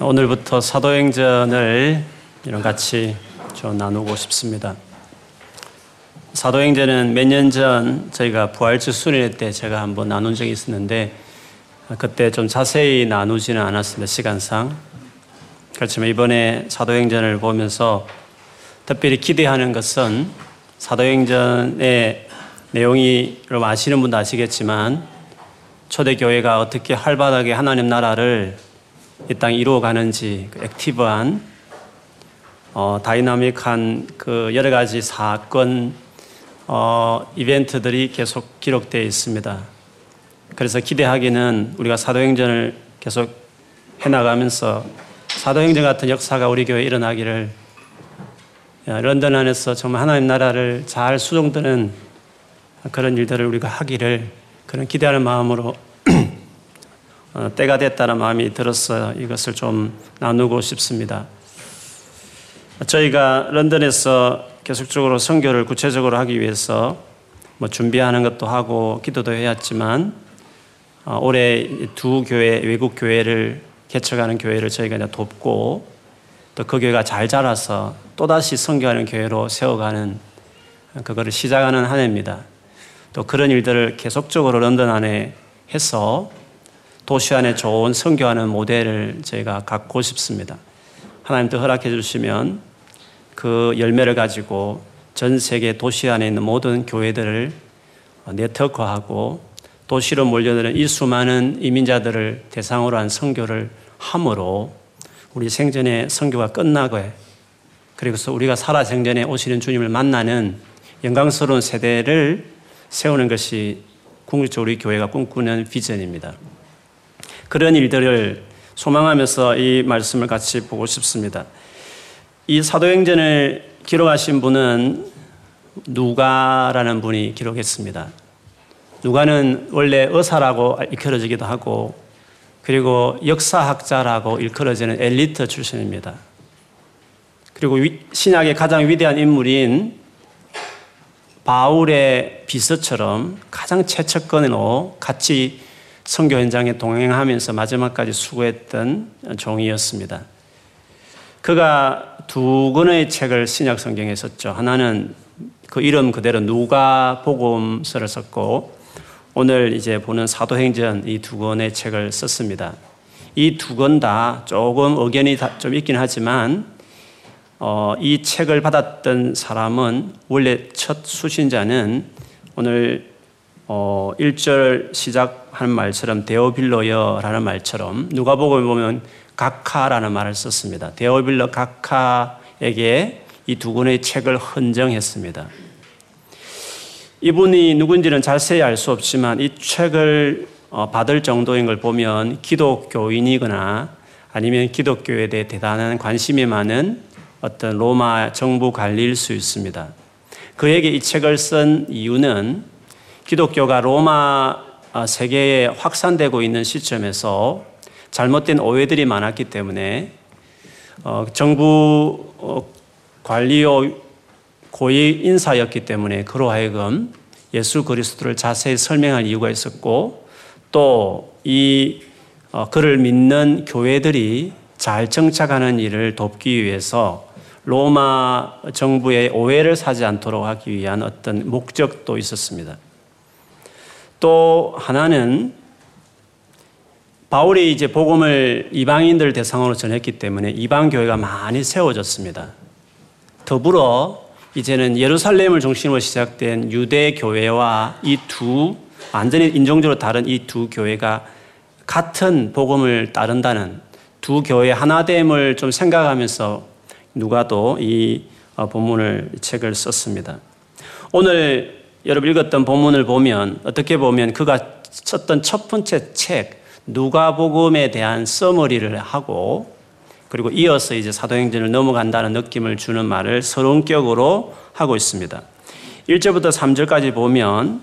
오늘부터 사도행전을 이런 같이 좀 나누고 싶습니다. 사도행전은 몇 년 전 저희가 부활주 수련회 때 제가 한번 나눈 적이 있었는데 그때 좀 자세히 나누지는 않았습니다. 시간상. 그렇지만 이번에 사도행전을 보면서 특별히 기대하는 것은 사도행전의 내용이 여러분 아시는 분도 아시겠지만 초대교회가 어떻게 활발하게 하나님 나라를 이 땅에 이루어가는지 그 active한 어, dynamic한 그 여러 가지 사건 어, 이벤트들이 계속 기록되어 있습니다. 그래서 기대하기는 우리가 사도행전을 계속 해나가면서 사도행전 같은 역사가 우리 교회에 일어나기를 런던 안에서 정말 하나님 나라를 잘 수종드는 그런 일들을 우리가 하기를 그런 기대하는 마음으로 어, 때가 됐다는 마음이 들어서 이것을 좀 나누고 싶습니다. 저희가 런던에서 계속적으로 선교를 구체적으로 하기 위해서 뭐 준비하는 것도 하고 기도도 해왔지만 어, 올해 두 교회 외국 교회를 개척하는 교회를 저희가 이제 돕고 또 그 교회가 잘 자라서 또 다시 선교하는 교회로 세워가는 그거를 시작하는 한 해입니다. 또 그런 일들을 계속적으로 런던 안에 해서 도시 안에 좋은 선교하는 모델을 저희가 갖고 싶습니다. 하나님도 허락해 주시면 그 열매를 가지고 전 세계 도시 안에 있는 모든 교회들을 네트워크하고 도시로 몰려드는 이 수많은 이민자들을 대상으로 한 선교를 함으로 우리 생전에 선교가 끝나고 그리고서 우리가 살아 생전에 오시는 주님을 만나는 영광스러운 세대를 세우는 것이 궁극적으로 우리 교회가 꿈꾸는 비전입니다. 그런 일들을 소망하면서 이 말씀을 같이 보고 싶습니다. 이 사도행전을 기록하신 분은 누가라는 분이 기록했습니다. 누가는 원래 의사라고 일컬어지기도 하고 그리고 역사학자라고 일컬어지는 엘리트 출신입니다. 그리고 신약의 가장 위대한 인물인 바울의 비서처럼 가장 최측근으로 같이 선교 현장에 동행하면서 마지막까지 수고했던 종이었습니다. 그가 두 권의 책을 신약 성경에 썼죠. 하나는 그 이름 그대로 누가 복음서를 썼고 오늘 이제 보는 사도행전 이 두 권의 책을 썼습니다. 이 두 권 다 조금 의견이 좀 있긴 하지만 어, 이 책을 받았던 사람은 원래 첫 수신자는 오늘 어, 1절 시작하는 말처럼 데오빌로여라는 말처럼 누가복음에 보면 각하라는 말을 썼습니다. 데오빌로 각하에게 이 두 권의 책을 헌정했습니다. 이분이 누군지는 자세히 알 수 없지만 이 책을 어, 받을 정도인 걸 보면 기독교인이거나 아니면 기독교에 대해 대단한 관심이 많은 어떤 로마 정부 관리일 수 있습니다. 그에게 이 책을 쓴 이유는 기독교가 로마 어, 세계에 확산되고 있는 시점에서 잘못된 오해들이 많았기 때문에 어, 정부 어, 관리요 고위 인사였기 때문에 그로 하여금 예수 그리스도를 자세히 설명할 이유가 있었고 또 이 그를 믿는 교회들이 잘 정착하는 일을 돕기 위해서 로마 정부의 오해를 사지 않도록 하기 위한 어떤 목적도 있었습니다. 또 하나는 바울이 이제 복음을 이방인들 대상으로 전했기 때문에 이방 교회가 많이 세워졌습니다. 더불어 이제는 예루살렘을 중심으로 시작된 유대 교회와 이 두 완전히 인종적으로 다른 이 두 교회가 같은 복음을 따른다는 두 교회 하나됨을 좀 생각하면서 누가도 이 어, 본문을 책을 썼습니다. 오늘 여러분 읽었던 본문을 보면 어떻게 보면 그가 썼던 첫 번째 책 누가복음에 대한 써머리를 하고 그리고 이어서 이제 사도행전을 넘어간다는 느낌을 주는 말을 서론격으로 하고 있습니다. 1절부터 3절까지 보면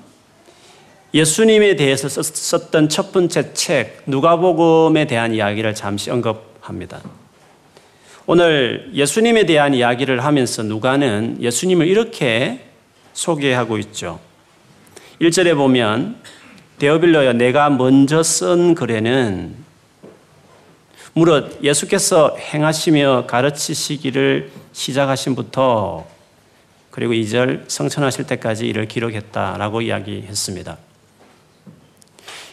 예수님에 대해서 썼던 첫 번째 책 누가복음에 대한 이야기를 잠시 언급합니다. 오늘 예수님에 대한 이야기를 하면서 누가는 예수님을 이렇게 소개하고 있죠. 1절에 보면 데어빌러여 내가 먼저 쓴 글에는 무릇 예수께서 행하시며 가르치시기를 시작하신부터 그리고 2절 성천하실 때까지 이를 기록했다라고 이야기했습니다.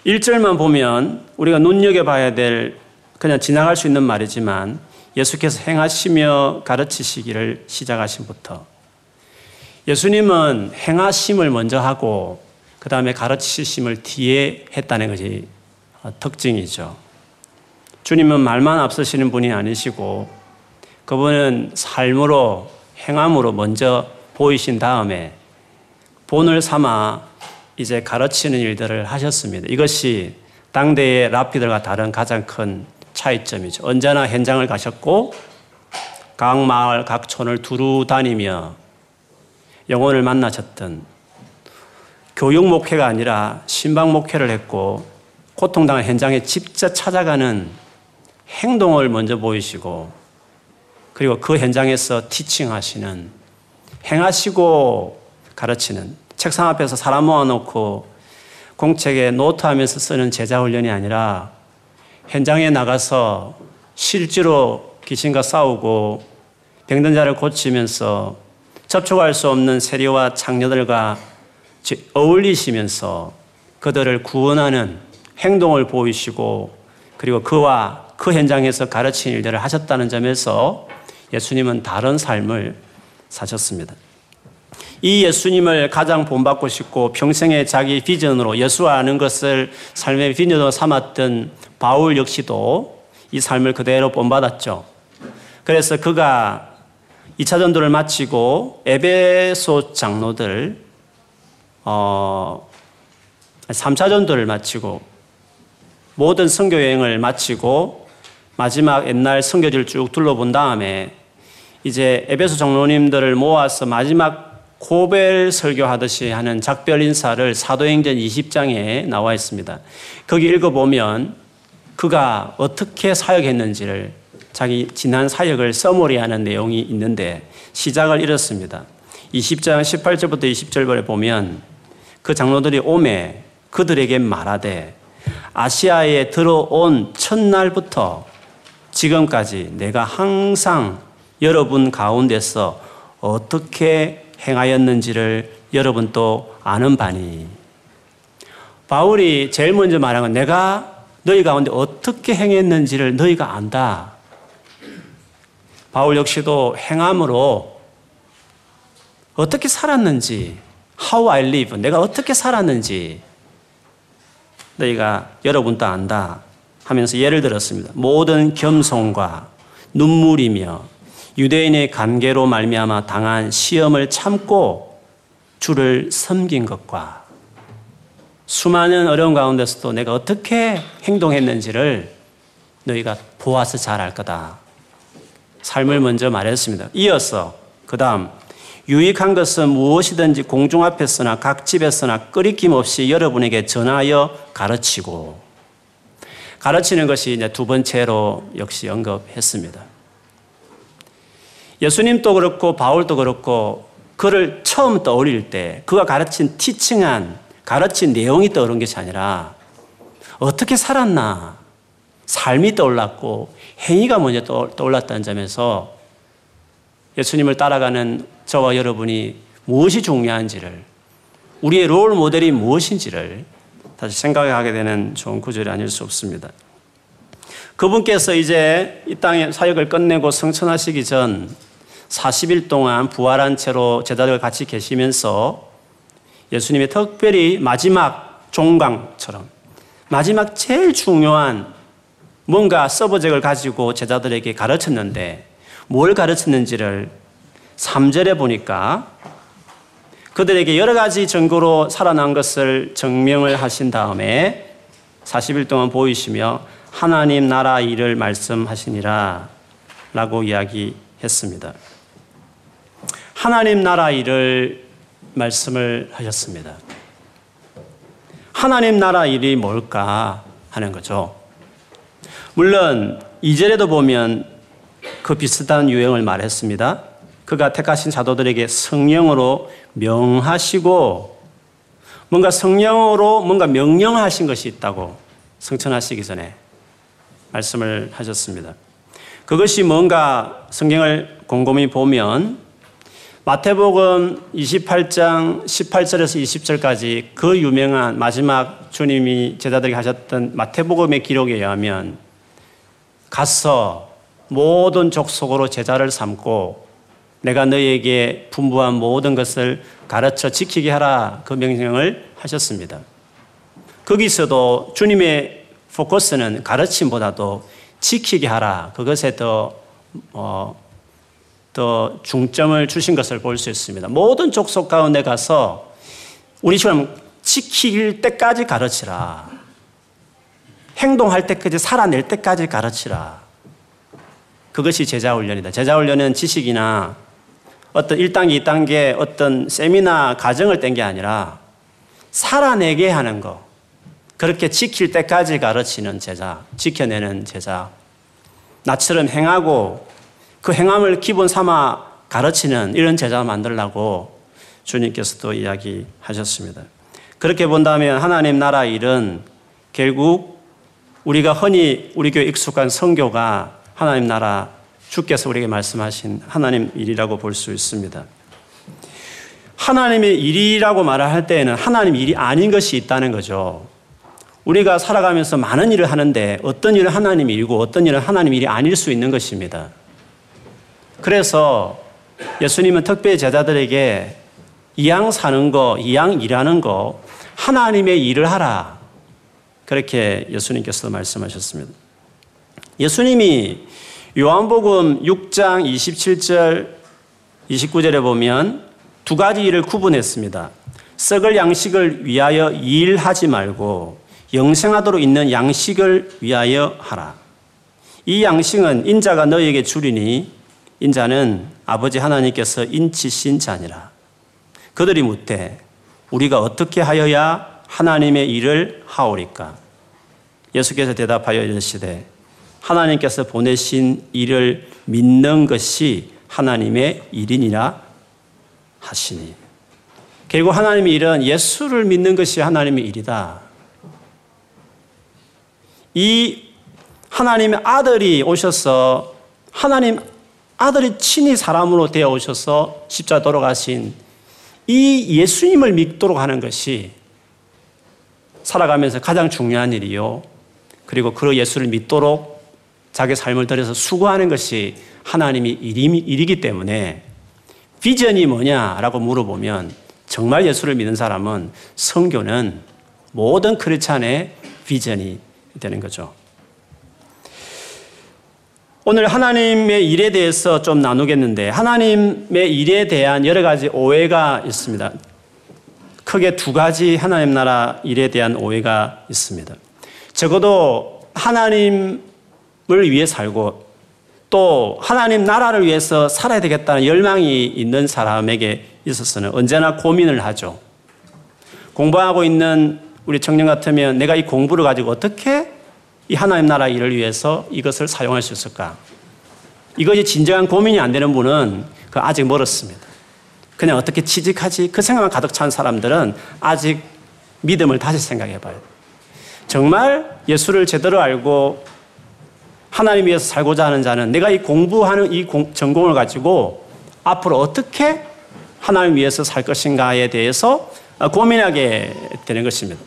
1절만 보면 우리가 눈여겨봐야 될 그냥 지나갈 수 있는 말이지만 예수께서 행하시며 가르치시기를 시작하신부터 예수님은 행하심을 먼저 하고 그 다음에 가르치심을 뒤에 했다는 것이 특징이죠. 주님은 말만 앞서시는 분이 아니시고 그분은 삶으로 행함으로 먼저 보이신 다음에 본을 삼아 이제 가르치는 일들을 하셨습니다. 이것이 당대의 랍비들과 다른 가장 큰 차이점이죠. 언제나 현장을 가셨고 각 마을, 각 촌을 두루 다니며 영혼을 만나셨던 교육 목회가 아니라 신방 목회를 했고 고통당한 현장에 직접 찾아가는 행동을 먼저 보이시고 그리고 그 현장에서 티칭하시는 행하시고 가르치는 책상 앞에서 사람 모아놓고 공책에 노트하면서 쓰는 제자 훈련이 아니라 현장에 나가서 실제로 귀신과 싸우고 병든 자를 고치면서 접촉할 수 없는 세리와 창녀들과 어울리시면서 그들을 구원하는 행동을 보이시고 그리고 그와 그 현장에서 가르친 일들을 하셨다는 점에서 예수님은 다른 삶을 사셨습니다. 이 예수님을 가장 본받고 싶고 평생에 자기 비전으로 예수와 아는 것을 삶의 비전으로 삼았던 바울 역시도 이 삶을 그대로 본받았죠. 그래서 그가 2차 전도를 마치고 에베소 장로들 어 3차 전도를 마치고 모든 선교 여행을 마치고 마지막 옛날 선교지를 쭉 둘러본 다음에 이제 에베소 장로님들을 모아서 마지막 고벨 설교하듯이 하는 작별 인사를 사도행전 20장에 나와 있습니다. 거기 읽어보면 그가 어떻게 사역했는지를 자기 지난 사역을 써머리하는 내용이 있는데 시작을 이렇습니다. 20장 18절부터 20절에 보면 그 장로들이 오매 그들에게 말하되 아시아에 들어온 첫날부터 지금까지 내가 항상 여러분 가운데서 어떻게 행하였는지를 여러분 또 아는 바니. 바울이 제일 먼저 말한 건 내가 너희 가운데 어떻게 행했는지를 너희가 안다. 바울 역시도 행함으로 어떻게 살았는지, how I live, 내가 어떻게 살았는지 너희가 여러분 도 안다 하면서 예를 들었습니다. 모든 겸손과 눈물이며 유대인의 관계로 말미암아 당한 시험을 참고 주를 섬긴 것과 수많은 어려운 가운데서도 내가 어떻게 행동했는지를 너희가 보아서 잘 알 거다. 삶을 먼저 말했습니다. 이어서 그 다음 유익한 것은 무엇이든지 공중 앞에서나 각 집에서나 끄리낌 없이 여러분에게 전하여 가르치고 가르치는 것이 이제 두 번째로 역시 언급했습니다. 예수님도 그렇고 바울도 그렇고 그를 처음 떠올릴 때 그가 가르친 티칭한 가르친 내용이 떠오른 것이 아니라 어떻게 살았나 삶이 떠올랐고 행위가 먼저 떠올랐다는 점에서 예수님을 따라가는 저와 여러분이 무엇이 중요한지를 우리의 롤 모델이 무엇인지를 다시 생각하게 되는 좋은 구절이 아닐 수 없습니다. 그분께서 이제 이 땅에 사역을 끝내고 성천하시기 전 40일 동안 부활한 채로 제자들과 같이 계시면서 예수님이 특별히 마지막 종강처럼 마지막 제일 중요한 뭔가 서브젝을 가지고 제자들에게 가르쳤는데 뭘 가르쳤는지를 3절에 보니까 그들에게 여러 가지 증거로 살아난 것을 증명을 하신 다음에 40일 동안 보이시며 하나님 나라 일을 말씀하시니라 라고 이야기했습니다. 하나님 나라 일을 말씀을 하셨습니다. 하나님 나라 일이 뭘까 하는 거죠. 물론 이절에도 보면 그 비슷한 유형을 말했습니다. 그가 택하신 자도들에게 성령으로 명하시고 뭔가 성령으로 뭔가 명령하신 것이 있다고 성천하시기 전에 말씀을 하셨습니다. 그것이 뭔가 성경을 곰곰이 보면 마태복음 28장 18절에서 20절까지 그 유명한 마지막 주님이 제자들에게 하셨던 마태복음의 기록에 의하면 가서 모든 족속으로 제자를 삼고 내가 너희에게 분부한 모든 것을 가르쳐 지키게 하라 그 명령을 하셨습니다. 거기서도 주님의 포커스는 가르침보다도 지키게 하라 그것에 더 어, 더 중점을 주신 것을 볼 수 있습니다. 모든 족속 가운데 가서 우리처럼 지킬 때까지 가르치라. 행동할 때까지 살아낼 때까지 가르치라. 그것이 제자 훈련이다. 제자 훈련은 지식이나 어떤 1단계, 2단계 어떤 세미나 과정을 뗀 게 아니라 살아내게 하는 거. 그렇게 지킬 때까지 가르치는 제자, 지켜내는 제자. 나처럼 행하고 그 행함을 기본 삼아 가르치는 이런 제자 만들라고 주님께서도 이야기하셨습니다. 그렇게 본다면 하나님 나라 일은 결국 우리가 흔히 우리 교회 익숙한 성교가 하나님 나라 주께서 우리에게 말씀하신 하나님 일이라고 볼 수 있습니다. 하나님의 일이라고 말할 때에는 하나님 일이 아닌 것이 있다는 거죠. 우리가 살아가면서 많은 일을 하는데 어떤 일은 하나님 일이고 어떤 일은 하나님 일이 아닐 수 있는 것입니다. 그래서 예수님은 특별히 제자들에게 이양 사는 거, 이양 일하는 거, 하나님의 일을 하라. 그렇게 예수님께서 말씀하셨습니다. 예수님이 요한복음 6장 27절, 29절에 보면 두 가지 일을 구분했습니다. 썩을 양식을 위하여 일하지 말고 영생하도록 있는 양식을 위하여 하라. 이 양식은 인자가 너에게 주리니 인자는 아버지 하나님께서 인치신 자니라. 그들이 묻되 우리가 어떻게 하여야 하나님의 일을 하오리까? 예수께서 대답하여 이르시되 하나님께서 보내신 일을 믿는 것이 하나님의 일이니라 하시니. 결국 하나님의 일은 예수를 믿는 것이 하나님의 일이다. 이 하나님의 아들이 오셔서 하나님 아들이 친히 사람으로 되어 오셔서 십자 돌아가신 이 예수님을 믿도록 하는 것이 살아가면서 가장 중요한 일이요. 그리고 그 예수를 믿도록 자기 삶을 들여서 수고하는 것이 하나님이 일이기 때문에 비전이 뭐냐라고 물어보면 정말 예수를 믿는 사람은 성교는 모든 크리스찬의 비전이 되는 거죠. 오늘 하나님의 일에 대해서 좀 나누겠는데 하나님의 일에 대한 여러 가지 오해가 있습니다. 크게 두 가지 하나님 나라 일에 대한 오해가 있습니다. 적어도 하나님을 위해 살고 또 하나님 나라를 위해서 살아야 되겠다는 열망이 있는 사람에게 있어서는 언제나 고민을 하죠. 공부하고 있는 우리 청년 같으면 내가 이 공부를 가지고 어떻게 이 하나님 나라 일을 위해서 이것을 사용할 수 있을까? 이것이 진정한 고민이 안 되는 분은 그 아직 멀었습니다. 그냥 어떻게 취직하지? 그 생각만 가득 찬 사람들은 아직 믿음을 다시 생각해 봐요. 정말 예수를 제대로 알고 하나님 위해서 살고자 하는 자는 내가 이 공부하는 이 공, 전공을 가지고 앞으로 어떻게 하나님 위해서 살 것인가에 대해서 고민하게 되는 것입니다.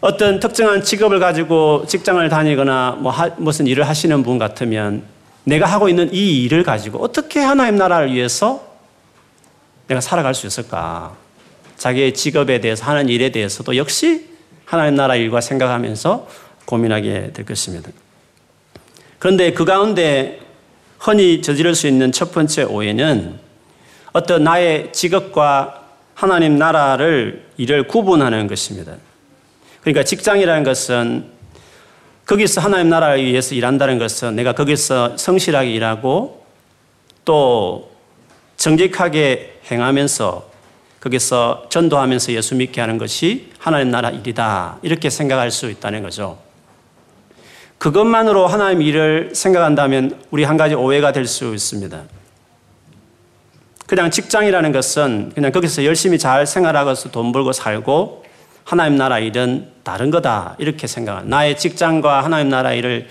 어떤 특정한 직업을 가지고 직장을 다니거나 뭐 하, 무슨 일을 하시는 분 같으면 내가 하고 있는 이 일을 가지고 어떻게 하나님 나라를 위해서 내가 살아갈 수 있을까? 자기의 직업에 대해서 하는 일에 대해서도 역시 하나님 나라 일과 생각하면서 고민하게 될 것입니다. 그런데 그 가운데 흔히 저지를 수 있는 첫 번째 오해는 어떤 나의 직업과 하나님 나라를 일을 구분하는 것입니다. 그러니까 직장이라는 것은 거기서 하나님 나라를 위해서 일한다는 것은 내가 거기서 성실하게 일하고 또 정직하게 행하면서 거기서 전도하면서 예수 믿게 하는 것이 하나님 나라 일이다. 이렇게 생각할 수 있다는 거죠. 그것만으로 하나님 일을 생각한다면 우리 한 가지 오해가 될 수 있습니다. 그냥 직장이라는 것은 그냥 거기서 열심히 잘 생활하고서 돈 벌고 살고 하나님 나라 일은 다른 거다 이렇게 생각한 나의 직장과 하나님 나라 일을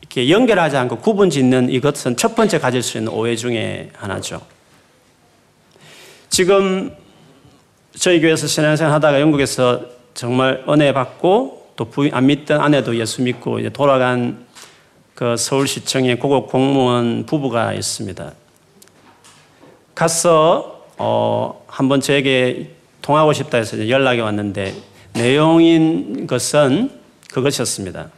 이렇게 연결하지 않고 구분 짓는 이것은 첫 번째 가질 수 있는 오해 중에 하나죠. 지금 저희 교회에서 신앙생활 하다가 영국에서 정말 은혜 받고 또 부인 안 믿던 아내도 예수 믿고 이제 돌아간 그 서울시청의 고급 공무원 부부가 있습니다. 가서 어 한번 저에게 통하고 싶다 해서 연락이 왔는데 내용인 것은 그것이었습니다.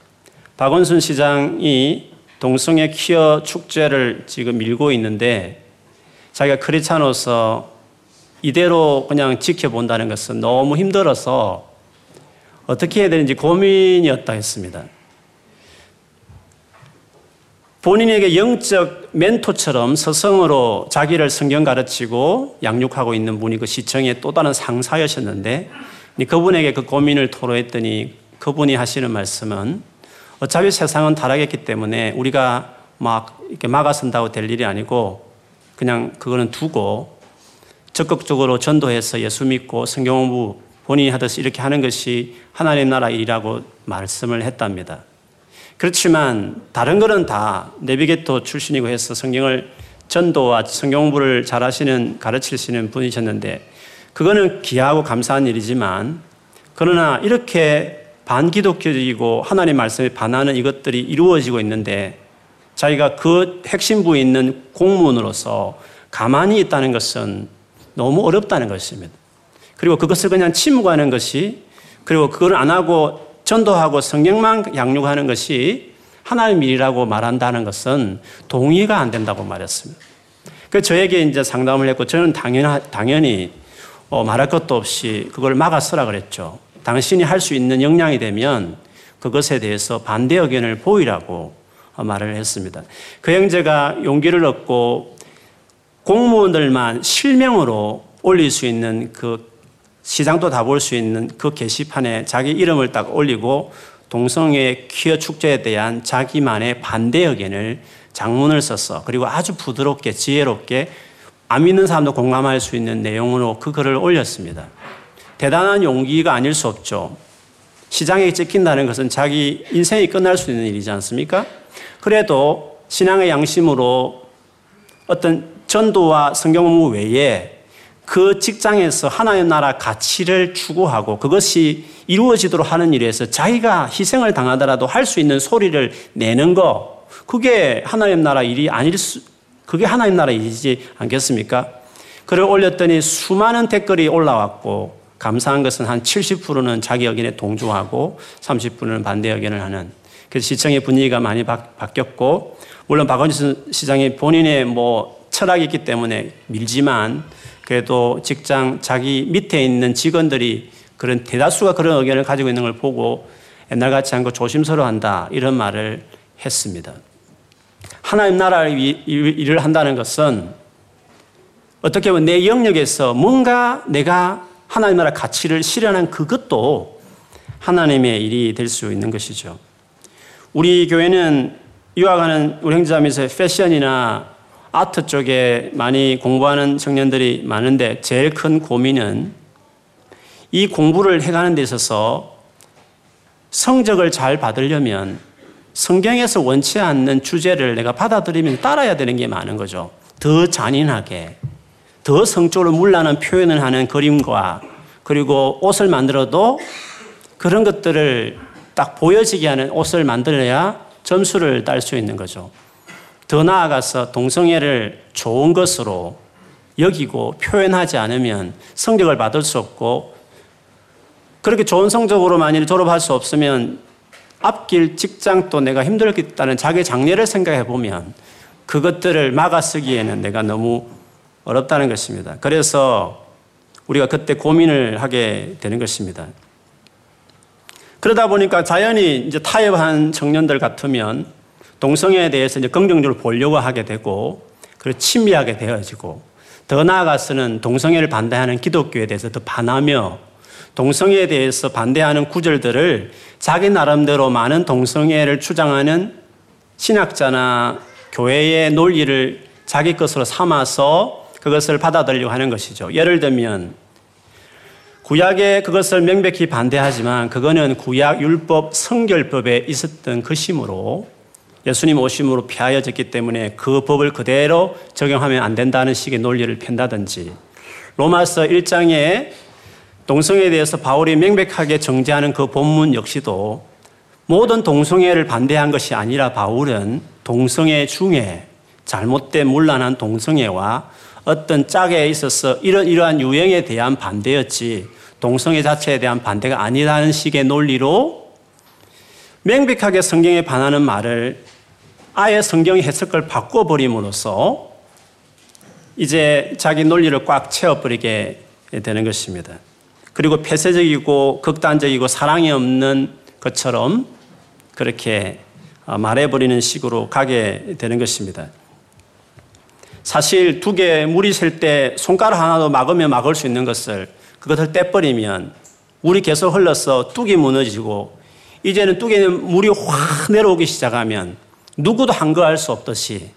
박원순 시장이 동성애 퀴어 축제를 지금 밀고 있는데 자기가 크리스찬으로서 이대로 그냥 지켜본다는 것은 너무 힘들어서 어떻게 해야 되는지 고민이었다 했습니다. 본인에게 영적 멘토처럼 서성으로 자기를 성경 가르치고 양육하고 있는 분이 그 시청의 또 다른 상사였었는데 그분에게 그 고민을 토로했더니 그분이 하시는 말씀은 어차피 세상은 타락했기 때문에 우리가 막 이렇게 막아선다고 될 일이 아니고 그냥 그거는 두고 적극적으로 전도해서 예수 믿고 성경 공부 본인이 하듯이 이렇게 하는 것이 하나님 나라 일이라고 말씀을 했답니다. 그렇지만 다른 거는 다 네비게토 출신이고 해서 성경을 전도와 성경 공부를 잘하시는 가르치시는 분이셨는데 그거는 귀하고 감사한 일이지만 그러나 이렇게 반기독교적이고 하나님 말씀에 반하는 이것들이 이루어지고 있는데 자기가 그 핵심부에 있는 공무원으로서 가만히 있다는 것은 너무 어렵다는 것입니다. 그리고 그것을 그냥 침묵하는 것이 그리고 그걸 안 하고 전도하고 성경만 양육하는 것이 하나님 일이라고 말한다는 것은 동의가 안 된다고 말했습니다. 그 저에게 이제 상담을 했고 저는 당연, 당연히 어, 말할 것도 없이 그걸 막아 쓰라 그랬죠. 당신이 할 수 있는 역량이 되면 그것에 대해서 반대 의견을 보이라고 말을 했습니다. 그 형제가 용기를 얻고 공무원들만 실명으로 올릴 수 있는 그 시장도 다 볼 수 있는 그 게시판에 자기 이름을 딱 올리고 동성애 퀴어 축제에 대한 자기만의 반대 의견을 장문을 썼어. 그리고 아주 부드럽게 지혜롭게 안 믿는 사람도 공감할 수 있는 내용으로 그 글을 올렸습니다. 대단한 용기가 아닐 수 없죠. 시장에 찍힌다는 것은 자기 인생이 끝날 수 있는 일이지 않습니까? 그래도 신앙의 양심으로 어떤 전도와 성경 공부 외에 그 직장에서 하나님 나라 가치를 추구하고 그것이 이루어지도록 하는 일에서 자기가 희생을 당하더라도 할 수 있는 소리를 내는 거, 그게 하나님 나라 일이 아닐 수, 그게 하나님 나라 일이지 않겠습니까? 글을 올렸더니 수많은 댓글이 올라왔고, 감사한 것은 한 70%는 자기 의견에 동조하고 30%는 반대 의견을 하는. 그래서 시청의 분위기가 많이 바, 뀌었고 물론 박원순 시장이 본인의 뭐 철학이 있기 때문에 밀지만 그래도 직장 자기 밑에 있는 직원들이 그런 대다수가 그런 의견을 가지고 있는 걸 보고 옛날 같지 않고 조심스러워 한다 이런 말을 했습니다. 하나님 나라를 일을 한다는 것은 어떻게 보면 내 영역에서 뭔가 내가 하나님 나라 가치를 실현한 그것도 하나님의 일이 될 수 있는 것이죠. 우리 교회는 유학하는 우리 형제자매에서 패션이나 아트 쪽에 많이 공부하는 청년들이 많은데 제일 큰 고민은 이 공부를 해가는 데 있어서 성적을 잘 받으려면 성경에서 원치 않는 주제를 내가 받아들이면 따라야 되는 게 많은 거죠. 더 잔인하게, 더 성적으로 물나는 표현을 하는 그림과 그리고 옷을 만들어도 그런 것들을 딱 보여지게 하는 옷을 만들어야 점수를 딸 수 있는 거죠. 더 나아가서 동성애를 좋은 것으로 여기고 표현하지 않으면 성적을 받을 수 없고 그렇게 좋은 성적으로 만일 졸업할 수 없으면 앞길 직장도 내가 힘들겠다는 자기 장래를 생각해 보면 그것들을 막아 쓰기에는 내가 너무 어렵다는 것입니다. 그래서 우리가 그때 고민을 하게 되는 것입니다. 그러다 보니까 자연히 이제 타협한 청년들 같으면 동성애에 대해서 이제 긍정적으로 보려고 하게 되고 그리고 친미하게 되어지고 더 나아가서는 동성애를 반대하는 기독교에 대해서 더 반하며 동성애에 대해서 반대하는 구절들을 자기 나름대로 많은 동성애를 주장하는 신학자나 교회의 논리를 자기 것으로 삼아서 그것을 받아들이려고 하는 것이죠. 예를 들면 구약에 그것을 명백히 반대하지만 그거는 구약 율법 성결법에 있었던 것이므로 예수님 오심으로 폐하여졌기 때문에 그 법을 그대로 적용하면 안 된다는 식의 논리를 편다든지 로마서 1장에 동성애에 대해서 바울이 명백하게 정죄하는 그 본문 역시도 모든 동성애를 반대한 것이 아니라 바울은 동성애 중에 잘못된 문란한 동성애와 어떤 짝에 있어서 이런 이러한 유행에 대한 반대였지 동성애 자체에 대한 반대가 아니라는 식의 논리로 명백하게 성경에 반하는 말을 아예 성경의 해석을 바꿔버림으로써 이제 자기 논리를 꽉 채워버리게 되는 것입니다. 그리고 폐쇄적이고 극단적이고 사랑이 없는 것처럼 그렇게 말해버리는 식으로 가게 되는 것입니다. 사실 두 개 물이 셀 때 손가락 하나도 막으면 막을 수 있는 것을 그것을 떼버리면 물이 계속 흘러서 뚝이 무너지고 이제는 뚝에는 물이 확 내려오기 시작하면 누구도 한거할 수 없듯이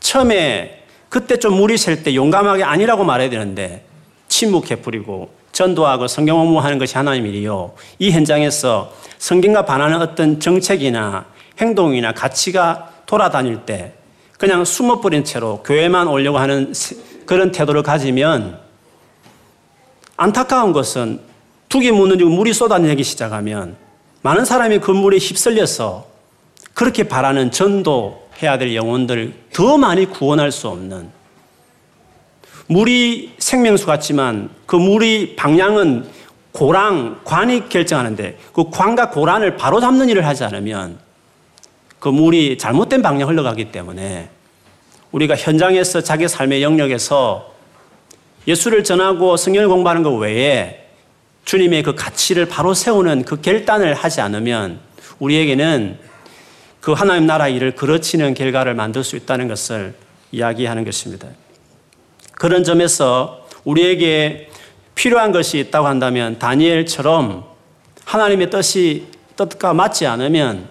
처음에 그때 좀 물이 셀 때 용감하게 아니라고 말해야 되는데 침묵해 버리고 전도하고 성경 공부하는 것이 하나님 일이요. 이 현장에서 성경과 반하는 어떤 정책이나 행동이나 가치가 돌아다닐 때 그냥 숨어버린 채로 교회만 오려고 하는 그런 태도를 가지면 안타까운 것은 둑이 무너지고 물이 쏟아내기 시작하면 많은 사람이 그 물에 휩쓸려서 그렇게 바라는 전도해야 될 영혼들 더 많이 구원할 수 없는 물이 생명수 같지만 그 물이 방향은 고랑, 관이 결정하는데 그 관과 고란을 바로 잡는 일을 하지 않으면 그 물이 잘못된 방향 흘러가기 때문에 우리가 현장에서 자기 삶의 영역에서 예수를 전하고 성경을 공부하는 것 외에 주님의 그 가치를 바로 세우는 그 결단을 하지 않으면 우리에게는 그 하나님 나라 일을 그르치는 결과를 만들 수 있다는 것을 이야기하는 것입니다. 그런 점에서 우리에게 필요한 것이 있다고 한다면 다니엘처럼 하나님의 뜻이 뜻과 맞지 않으면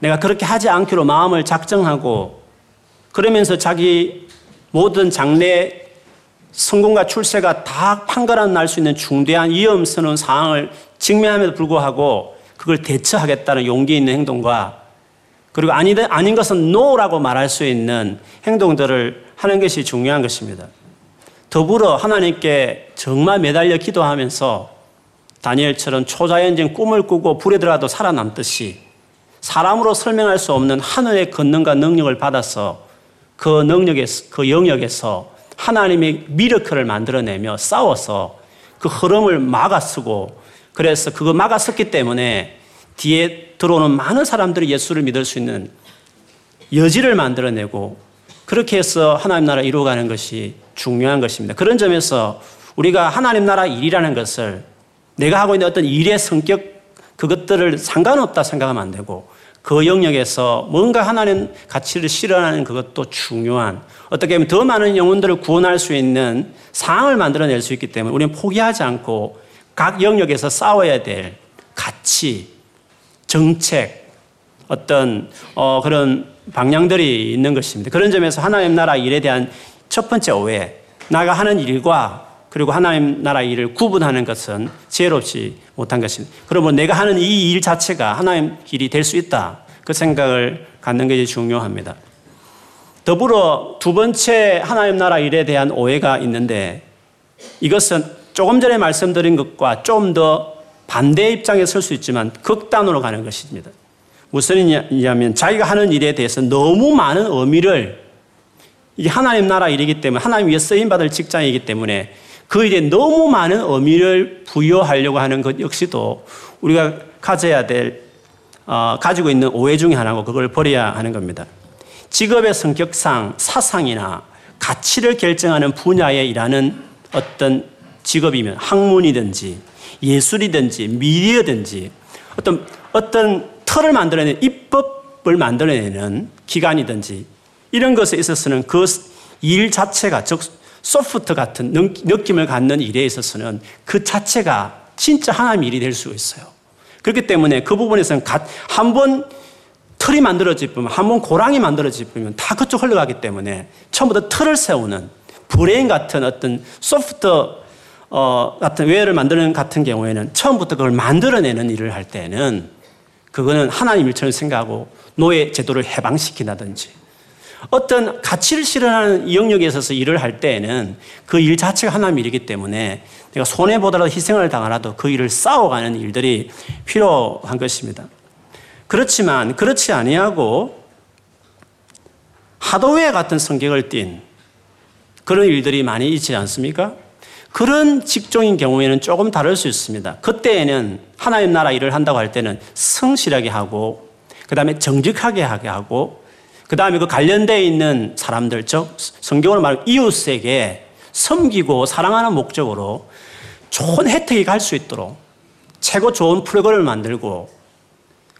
내가 그렇게 하지 않기로 마음을 작정하고 그러면서 자기 모든 장래 성공과 출세가 다 판가름 날 수 있는 중대한 위험스러운 상황을 직면함에도 불구하고 그걸 대처하겠다는 용기 있는 행동과 그리고 아니, 아닌 것은 no라고 말할 수 있는 행동들을 하는 것이 중요한 것입니다. 더불어 하나님께 정말 매달려 기도하면서 다니엘처럼 초자연적인 꿈을 꾸고 불에 들어가도 살아남듯이 사람으로 설명할 수 없는 하늘의 권능과 능력을 받아서 그 능력에서, 그 영역에서 하나님의 미러크를 만들어내며 싸워서 그 흐름을 막아쓰고 그래서 그거 막아섰기 때문에 뒤에 들어오는 많은 사람들이 예수를 믿을 수 있는 여지를 만들어내고 그렇게 해서 하나님 나라 이루어가는 것이 중요한 것입니다. 그런 점에서 우리가 하나님 나라 일이라는 것을 내가 하고 있는 어떤 일의 성격 그것들을 상관없다 생각하면 안 되고 그 영역에서 뭔가 하나님 가치를 실현하는 그것도 중요한 어떻게 보면 더 많은 영혼들을 구원할 수 있는 상황을 만들어낼 수 있기 때문에 우리는 포기하지 않고 각 영역에서 싸워야 될 가치, 정책, 어떤 어, 그런 방향들이 있는 것입니다. 그런 점에서 하나님 나라 일에 대한 첫 번째 오해, 나가 하는 일과 그리고 하나님 나라 일을 구분하는 것은 지혜롭지 못한 것입니다. 그러면 내가 하는 이 일 자체가 하나님 길이 될 수 있다. 그 생각을 갖는 것이 중요합니다. 더불어 두 번째 하나님 나라 일에 대한 오해가 있는데 이것은 조금 전에 말씀드린 것과 좀 더 반대 입장에 설 수 있지만 극단으로 가는 것입니다. 무슨 이냐면 자기가 하는 일에 대해서 너무 많은 의미를 이게 하나님 나라 일이기 때문에 하나님 위해 쓰임 받을 직장이기 때문에 그 일에 너무 많은 의미를 부여하려고 하는 것 역시도 우리가 가져야 될 어, 가지고 있는 오해 중의 하나고 그걸 버려야 하는 겁니다. 직업의 성격상 사상이나 가치를 결정하는 분야에 일하는 어떤 직업이면 학문이든지 예술이든지 미디어든지 어떤 어떤 틀을 만들어내는 입법을 만들어내는 기관이든지 이런 것에 있어서는 그 일 자체가 즉 소프트 같은 느낌을 갖는 일에 있어서는 그 자체가 진짜 하나님 일이 될 수 있어요. 그렇기 때문에 그 부분에서는 한 번 틀이 만들어지면 한 번 고랑이 만들어지면 다 그쪽 흘러가기 때문에 처음부터 틀을 세우는 브레인 같은 어떤 소프트웨어 같은 외를 만드는 같은 경우에는 처음부터 그걸 만들어내는 일을 할 때는 그거는 하나님 일처럼 생각하고 노예 제도를 해방시킨다든지 어떤 가치를 실현하는 영역에 있어서 일을 할 때에는 그 일 자체가 하나님 일이기 때문에 내가 손해보더라도 희생을 당하라도 그 일을 싸워가는 일들이 필요한 것입니다. 그렇지만 그렇지 아니하고 하도웨 같은 성격을 띤 그런 일들이 많이 있지 않습니까? 그런 직종인 경우에는 조금 다를 수 있습니다. 그때에는 하나님 나라 일을 한다고 할 때는 성실하게 하고, 그 다음에 정직하게 하게 하고, 그 다음에 그 관련되어 있는 사람들, 즉, 성경으로 말하면 이웃에게 섬기고 사랑하는 목적으로 좋은 혜택이 갈 수 있도록 최고 좋은 프로그램을 만들고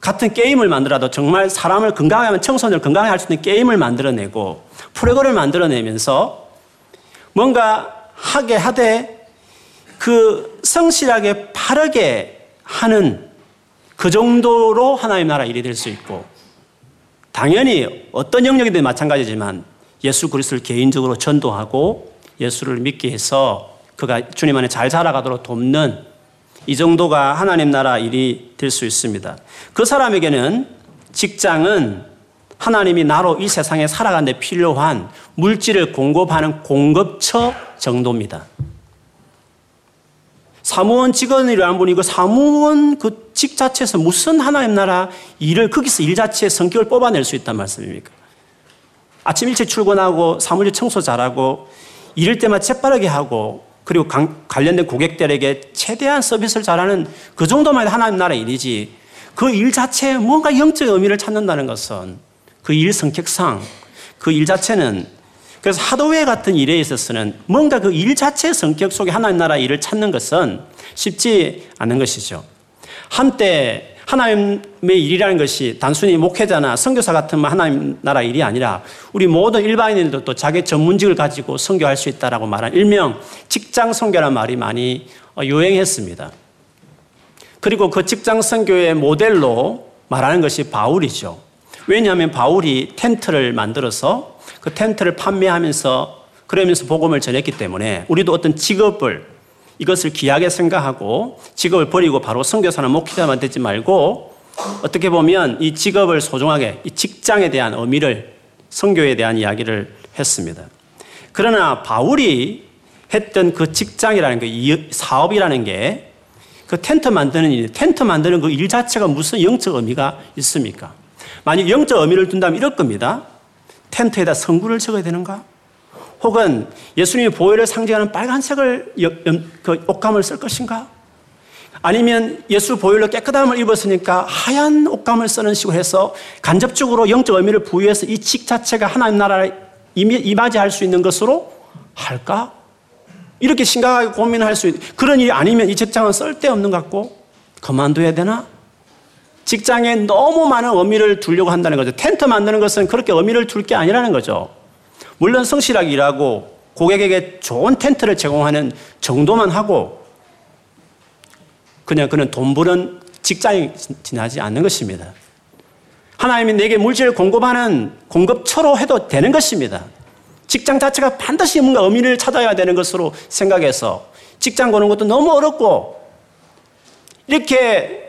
같은 게임을 만들어도 정말 사람을 건강하게 하면 청소년을 건강하게 할 수 있는 게임을 만들어내고 프로그램을 만들어내면서 뭔가 하게 하되 그 성실하게 바르게 하는 그 정도로 하나님 나라 일이 될 수 있고 당연히 어떤 영역이든 마찬가지지만 예수 그리스도를 개인적으로 전도하고 예수를 믿게 해서 그가 주님 안에 잘 살아가도록 돕는 이 정도가 하나님 나라 일이 될 수 있습니다. 그 사람에게는 직장은 하나님이 나로 이 세상에 살아가는 데 필요한 물질을 공급하는 공급처 정도입니다. 사무원 직원이라는 분이 그 사무원 그 직 자체에서 무슨 하나님 나라 일을 거기서 일 자체의 성격을 뽑아낼 수 있단 말씀입니까? 아침 일찍 출근하고 사무실 청소 잘하고 이럴 때만 재빠르게 하고 그리고 관련된 고객들에게 최대한 서비스를 잘하는 그 정도만 하나님 나라 일이지 그 일 자체에 뭔가 영적 의미를 찾는다는 것은 그 일 성격상 그 일 자체는 그래서 하도회 같은 일에 있어서는 뭔가 그 일 자체의 성격 속에 하나님 나라 일을 찾는 것은 쉽지 않은 것이죠. 한때 하나님의 일이라는 것이 단순히 목회자나 선교사 같은 하나님 나라 일이 아니라 우리 모든 일반인들도 자기 전문직을 가지고 선교할 수 있다라고 말한 일명 직장 선교라는 말이 많이 유행했습니다. 그리고 그 직장 선교의 모델로 말하는 것이 바울이죠. 왜냐하면 바울이 텐트를 만들어서 그 텐트를 판매하면서 그러면서 복음을 전했기 때문에 우리도 어떤 직업을 이것을 귀하게 생각하고 직업을 버리고 바로 선교사나 목회자만 되지 말고 어떻게 보면 이 직업을 소중하게 이 직장에 대한 의미를 선교에 대한 이야기를 했습니다. 그러나 바울이 했던 그 직장이라는 그 사업이라는 게 그 텐트 만드는 일, 텐트 만드는 그 일 자체가 무슨 영적 의미가 있습니까? 만약 영적 의미를 둔다면 이럴 겁니다. 텐트에다 성구를 적어야 되는가? 혹은 예수님의 보혈을 상징하는 빨간색을 그 옷감을 쓸 것인가? 아니면 예수 보혈로 깨끗함을 입었으니까 하얀 옷감을 쓰는 식으로 해서 간접적으로 영적 의미를 부여해서 이직 자체가 하나님 나라에 임하지할 수 있는 것으로 할까? 이렇게 심각하게 고민할 수 있는 그런 일이 아니면 이 직장은 쓸데없는 것 같고 그만둬야 되나? 직장에 너무 많은 의미를 두려고 한다는 거죠. 텐트 만드는 것은 그렇게 의미를 둘 게 아니라는 거죠. 물론 성실하게 일하고 고객에게 좋은 텐트를 제공하는 정도만 하고 그냥 그는 돈 버는 직장이 지나지 않는 것입니다. 하나님이 내게 물질을 공급하는 공급처로 해도 되는 것입니다. 직장 자체가 반드시 뭔가 의미를 찾아야 되는 것으로 생각해서 직장 거는 것도 너무 어렵고 이렇게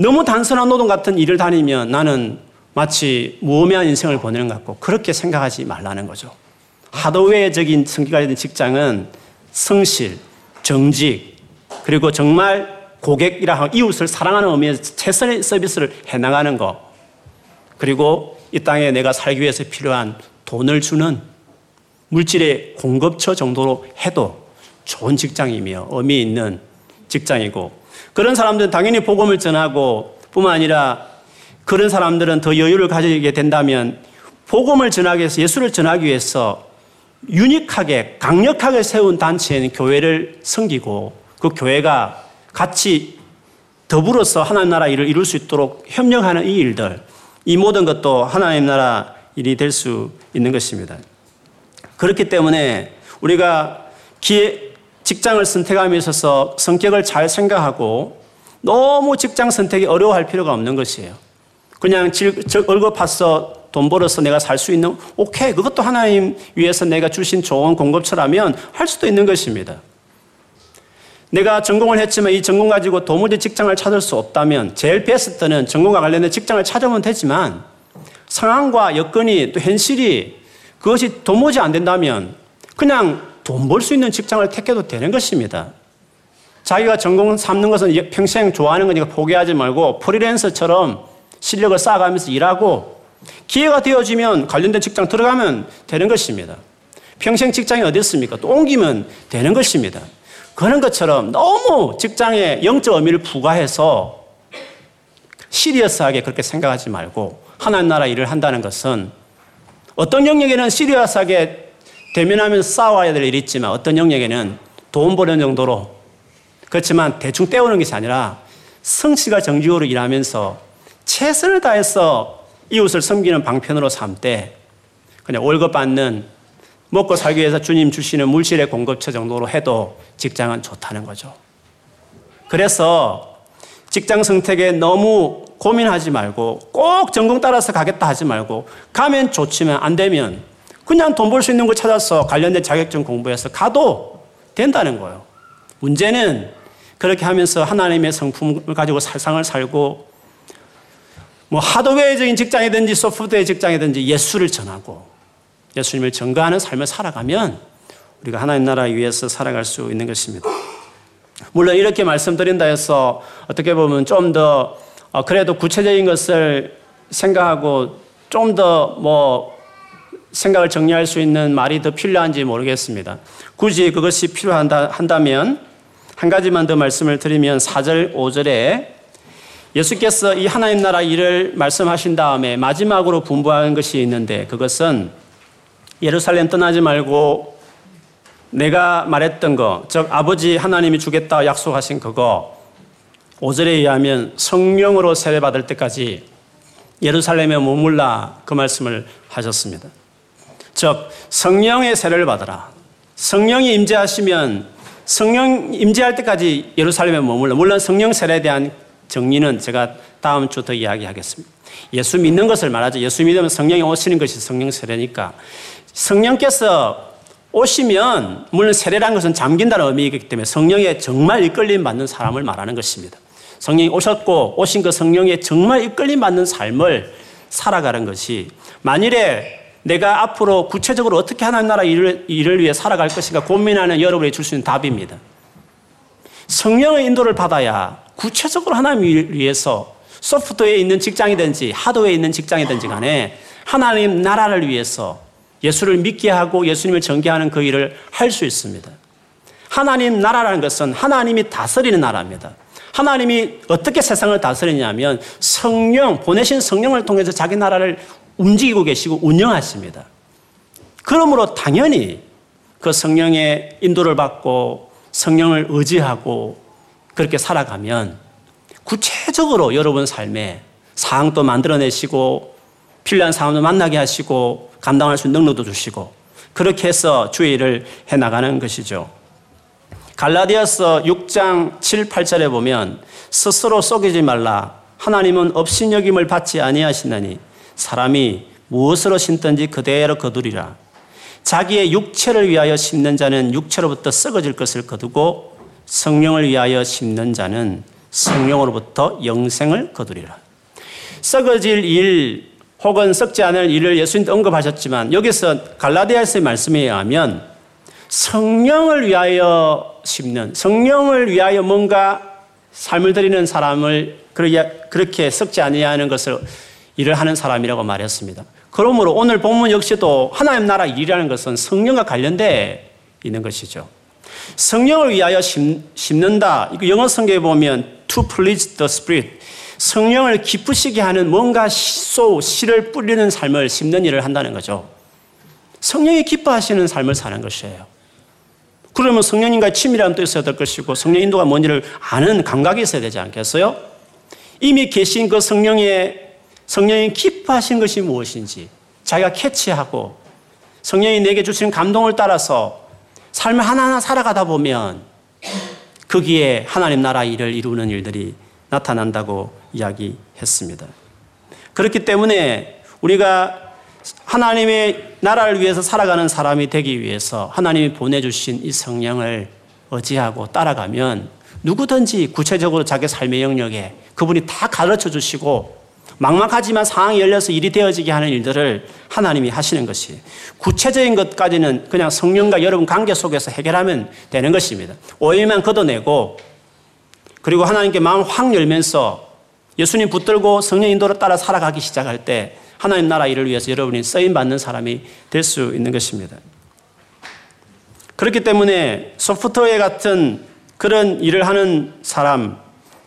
너무 단순한 노동 같은 일을 다니면 나는 마치 무의미한 인생을 보내는 것 같고 그렇게 생각하지 말라는 거죠. 하드웨어적인 성격가 있는 직장은 성실, 정직, 그리고 정말 고객이라 이웃을 사랑하는 의미에서 최선의 서비스를 해나가는 것. 그리고 이 땅에 내가 살기 위해서 필요한 돈을 주는 물질의 공급처 정도로 해도 좋은 직장이며 의미 있는 직장이고 그런 사람들은 당연히 복음을 전하고 뿐만 아니라 그런 사람들은 더 여유를 가지게 된다면 복음을 전하기 위해서 예수를 전하기 위해서 유니크하게 강력하게 세운 단체인 교회를 섬기고 그 교회가 같이 더불어서 하나님 나라 일을 이룰 수 있도록 협력하는 이 일들 이 모든 것도 하나님 나라 일이 될 수 있는 것입니다. 그렇기 때문에 우리가 기회, 직장을 선택함에 있어서 성격을 잘 생각하고 너무 직장 선택이 어려워할 필요가 없는 것이에요. 그냥 얼굴 파서 돈 벌어서 내가 살 수 있는 오케이 그것도 하나님 위해서 내가 주신 좋은 공급처라면 할 수도 있는 것입니다. 내가 전공을 했지만 이 전공 가지고 도무지 직장을 찾을 수 없다면 제일 베스트는 전공과 관련된 직장을 찾으면 되지만 상황과 여건이 또 현실이 그것이 도무지 안 된다면 그냥 돈 벌 수 있는 직장을 택해도 되는 것입니다. 자기가 전공 삼는 것은 평생 좋아하는 거니까 포기하지 말고 프리랜서처럼 실력을 쌓아가면서 일하고 기회가 되어지면 관련된 직장 들어가면 되는 것입니다. 평생 직장이 어디 있습니까? 또 옮기면 되는 것입니다. 그런 것처럼 너무 직장에 영적 의미를 부과해서 시리어스하게 그렇게 생각하지 말고 하나님 나라 일을 한다는 것은 어떤 영역에는 시리어스하게 대면하면서 싸워야 될 일이 있지만 어떤 영역에는 돈 버는 정도로 그렇지만 대충 때우는 것이 아니라 성실과 정직으로 일하면서 최선을 다해서 이웃을 섬기는 방편으로 삼되 그냥 월급 받는 먹고 살기 위해서 주님 주시는 물질의 공급처 정도로 해도 직장은 좋다는 거죠. 그래서 직장 선택에 너무 고민하지 말고 꼭 전공 따라서 가겠다 하지 말고 가면 좋지만 안 되면 그냥 돈 벌 수 있는 거 찾아서 관련된 자격증 공부해서 가도 된다는 거예요. 문제는 그렇게 하면서 하나님의 성품을 가지고 살상을 살고 뭐 하드웨어적인 직장이든지 소프트웨어 직장이든지 예수를 전하고 예수님을 증거하는 삶을 살아가면 우리가 하나님 나라 위해서 살아갈 수 있는 것입니다. 물론 이렇게 말씀드린다 해서 어떻게 보면 좀더 어, 그래도 구체적인 것을 생각하고 좀 더 뭐 생각을 정리할 수 있는 말이 더 필요한지 모르겠습니다. 굳이 그것이 필요한다 한다면 한 가지만 더 말씀을 드리면 4절, 5절에 예수께서 이 하나님 나라 일을 말씀하신 다음에 마지막으로 분부하는 것이 있는데 그것은 예루살렘 떠나지 말고 내가 말했던 거, 즉 아버지 하나님이 주겠다 약속하신 그거 5절에 의하면 성령으로 세례받을 때까지 예루살렘에 머물라 그 말씀을 하셨습니다. 즉 성령의 세례를 받아라. 성령이 임재하시면 성령 임재할 때까지 예루살렘에 머물러. 물론 성령 세례에 대한 정리는 제가 다음 주 더 이야기하겠습니다. 예수 믿는 것을 말하죠. 예수 믿으면 성령이 오시는 것이 성령 세례니까 성령께서 오시면 물론 세례란 것은 잠긴다는 의미이기 때문에 성령에 정말 이끌림 받는 사람을 말하는 것입니다. 성령이 오셨고 오신 그 성령에 정말 이끌림 받는 삶을 살아가는 것이 만일에 내가 앞으로 구체적으로 어떻게 하나님 나라 일을, 일을 위해 살아갈 것인가 고민하는 여러분이 줄 수 있는 답입니다. 성령의 인도를 받아야 구체적으로 하나님 을 위해서 소프트웨어에 있는 직장이든지 하드웨어에 있는 직장이든지 간에 하나님 나라를 위해서 예수를 믿게 하고 예수님을 전개하는 그 일을 할 수 있습니다. 하나님 나라라는 것은 하나님이 다스리는 나라입니다. 하나님이 어떻게 세상을 다스리냐면 성령, 보내신 성령을 통해서 자기 나라를 움직이고 계시고 운영하십니다. 그러므로 당연히 그 성령의 인도를 받고 성령을 의지하고 그렇게 살아가면 구체적으로 여러분 삶에 상황도 만들어내시고 필요한 사람도 만나게 하시고 감당할 수 있는 능력도 주시고 그렇게 해서 주의 일을 해나가는 것이죠. 갈라디아서 6장 7, 8절에 보면 스스로 속이지 말라. 하나님은 업신여김을 받지 아니하시나니 사람이 무엇으로 심든지 그대로 거두리라. 자기의 육체를 위하여 심는 자는 육체로부터 썩어질 것을 거두고 성령을 위하여 심는 자는 성령으로부터 영생을 거두리라. 썩어질 일 혹은 썩지 않을 일을 예수님도 언급하셨지만 여기서 갈라디아서의 말씀에 의하면 성령을 위하여 심는 성령을 위하여 뭔가 삶을 드리는 사람을 그렇게 썩지 아니하는 것을 일을 하는 사람이라고 말했습니다. 그러므로 오늘 본문 역시도 하나님 나라 일이라는 것은 성령과 관련돼 있는 것이죠. 성령을 위하여 심는다. 이거 영어 성경에 보면 to please the spirit. 성령을 기쁘시게 하는 뭔가 소, 씨를 뿌리는 삶을 심는 일을 한다는 거죠. 성령이 기뻐하시는 삶을 사는 것이에요. 그러면 성령님과의 친밀함도 있어야 될 것이고 성령 인도가 뭔지를 아는 감각이 있어야 되지 않겠어요? 이미 계신 그 성령의 성령이 기뻐하신 것이 무엇인지 자기가 캐치하고 성령이 내게 주시는 감동을 따라서 삶을 하나하나 살아가다 보면 거기에 하나님 나라 일을 이루는 일들이 나타난다고 이야기했습니다. 그렇기 때문에 우리가 하나님의 나라를 위해서 살아가는 사람이 되기 위해서 하나님이 보내주신 이 성령을 의지하고 따라가면 누구든지 구체적으로 자기 삶의 영역에 그분이 다 가르쳐 주시고 막막하지만 상황이 열려서 일이 되어지게 하는 일들을 하나님이 하시는 것이 구체적인 것까지는 그냥 성령과 여러분 관계 속에서 해결하면 되는 것입니다. 오해만 걷어내고 그리고 하나님께 마음을 확 열면서 예수님 붙들고 성령 인도를 따라 살아가기 시작할 때 하나님 나라 일을 위해서 여러분이 쓰임 받는 사람이 될 수 있는 것입니다. 그렇기 때문에 소프트웨어 같은 그런 일을 하는 사람,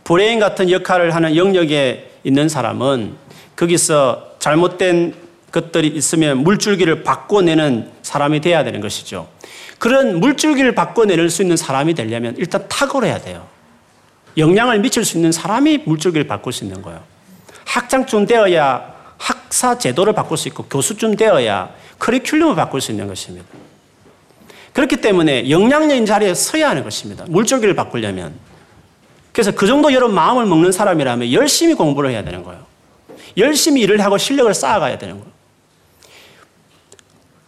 브레인 같은 역할을 하는 영역에 있는 사람은 거기서 잘못된 것들이 있으면 물줄기를 바꿔내는 사람이 돼야 되는 것이죠. 그런 물줄기를 바꿔낼 수 있는 사람이 되려면 일단 탁월해야 돼요. 영향을 미칠 수 있는 사람이 물줄기를 바꿀 수 있는 거예요. 학장쯤 되어야 학사 제도를 바꿀 수 있고 교수쯤 되어야 커리큘럼을 바꿀 수 있는 것입니다. 그렇기 때문에 영향력인 자리에 서야 하는 것입니다. 물줄기를 바꾸려면. 그래서 그 정도 여러분 마음을 먹는 사람이라면 열심히 공부를 해야 되는 거예요. 열심히 일을 하고 실력을 쌓아가야 되는 거예요.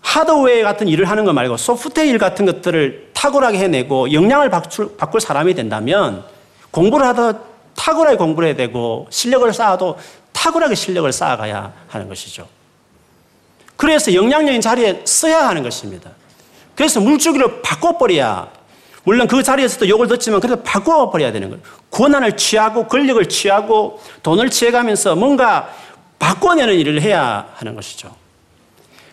하드웨어 같은 일을 하는 거 말고 소프트웨어 일 같은 것들을 탁월하게 해내고 영향을 바꿀 사람이 된다면 공부를 하다 탁월하게 공부를 해야 되고 실력을 쌓아도 탁월하게 실력을 쌓아가야 하는 것이죠. 그래서 영향력인 자리에 써야 하는 것입니다. 그래서 물줄기를 바꿔버려야 물론 그 자리에서도 욕을 듣지만 그래도 바꿔버려야 되는 거예요. 권한을 취하고 권력을 취하고 돈을 취해가면서 뭔가 바꿔내는 일을 해야 하는 것이죠.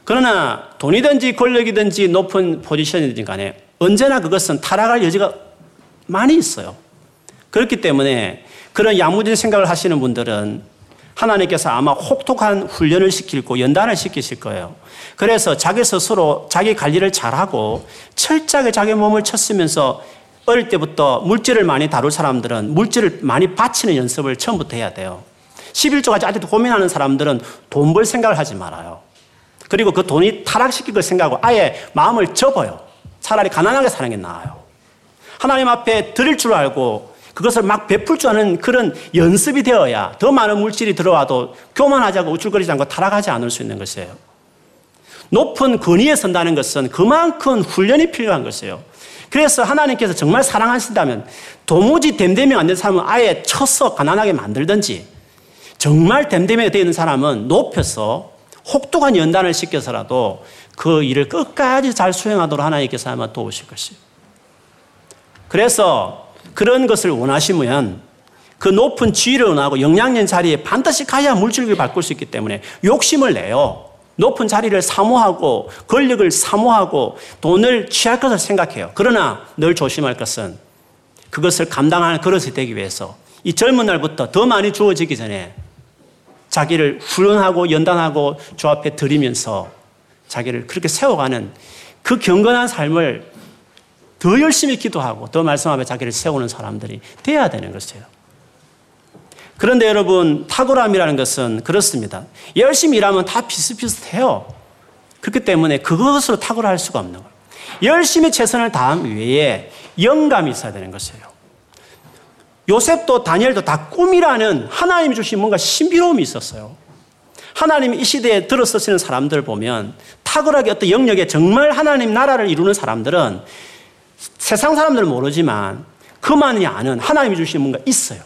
그러나 돈이든지 권력이든지 높은 포지션이든지 간에 언제나 그것은 타락할 여지가 많이 있어요. 그렇기 때문에 그런 야무진 생각을 하시는 분들은 하나님께서 아마 혹독한 훈련을 시키고 연단을 시키실 거예요. 그래서 자기 스스로 자기 관리를 잘하고 철저하게 자기 몸을 쳤으면서 어릴 때부터 물질을 많이 다룰 사람들은 물질을 많이 바치는 연습을 처음부터 해야 돼요. 11조까지 아직도 고민하는 사람들은 돈 벌 생각을 하지 말아요. 그리고 그 돈이 타락시킬 걸 생각하고 아예 마음을 접어요. 차라리 가난하게 사는 게 나아요. 하나님 앞에 드릴 줄 알고 그것을 막 베풀 줄 아는 그런 연습이 되어야 더 많은 물질이 들어와도 교만하지 않고 우쭐거리지 않고 타락하지 않을 수 있는 것이에요. 높은 권위에 선다는 것은 그만큼 훈련이 필요한 것이에요. 그래서 하나님께서 정말 사랑하신다면 도무지 댐댐이 안 된 사람은 아예 쳐서 가난하게 만들든지 정말 댐댐이 되어 있는 사람은 높여서 혹독한 연단을 시켜서라도 그 일을 끝까지 잘 수행하도록 하나님께서 아마 도우실 것이에요. 그래서 그런 것을 원하시면 그 높은 지위를 원하고 영향력 자리에 반드시 가야 물질을 바꿀 수 있기 때문에 욕심을 내요. 높은 자리를 사모하고 권력을 사모하고 돈을 취할 것을 생각해요. 그러나 늘 조심할 것은 그것을 감당하는 그릇이 되기 위해서 이 젊은 날부터 더 많이 주어지기 전에 자기를 훈련하고 연단하고 주 앞에 드리면서 자기를 그렇게 세워가는 그 경건한 삶을 더 열심히 기도하고 더 말씀하며 자기를 세우는 사람들이 돼야 되는 것이에요. 그런데 여러분, 탁월함이라는 것은 그렇습니다. 열심히 일하면 다 비슷비슷해요. 그렇기 때문에 그것으로 탁월할 수가 없는 거예요. 열심히 최선을 다함 외에 영감이 있어야 되는 것이에요. 요셉도 다니엘도 다 꿈이라는 하나님이 주신 뭔가 신비로움이 있었어요. 하나님이 이 시대에 들어서시는 사람들 보면 탁월하게 어떤 영역에 정말 하나님 나라를 이루는 사람들은 세상 사람들은 모르지만 그만이 아는 하나님이 주신 뭔가 있어요.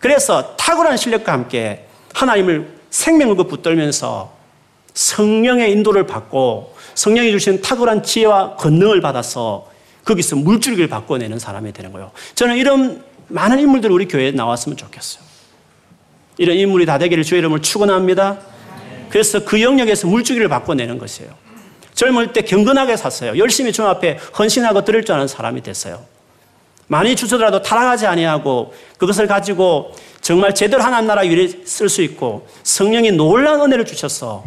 그래서 탁월한 실력과 함께 하나님을 생명을 붙들면서 성령의 인도를 받고 성령이 주신 탁월한 지혜와 권능을 받아서 거기서 물줄기를 바꿔내는 사람이 되는 거예요. 저는 이런 많은 인물들이 우리 교회에 나왔으면 좋겠어요. 이런 인물이 다 되기를 주의 이름을 축원합니다. 그래서 그 영역에서 물줄기를 바꿔내는 것이에요. 젊을 때 경건하게 샀어요. 열심히 주 앞에 헌신하고 드릴 줄 아는 사람이 됐어요. 많이 주서라도 타락하지 아니하고 그것을 가지고 정말 제대로 하나님 나라 위에 쓸 수 있고 성령이 놀라운 은혜를 주셔서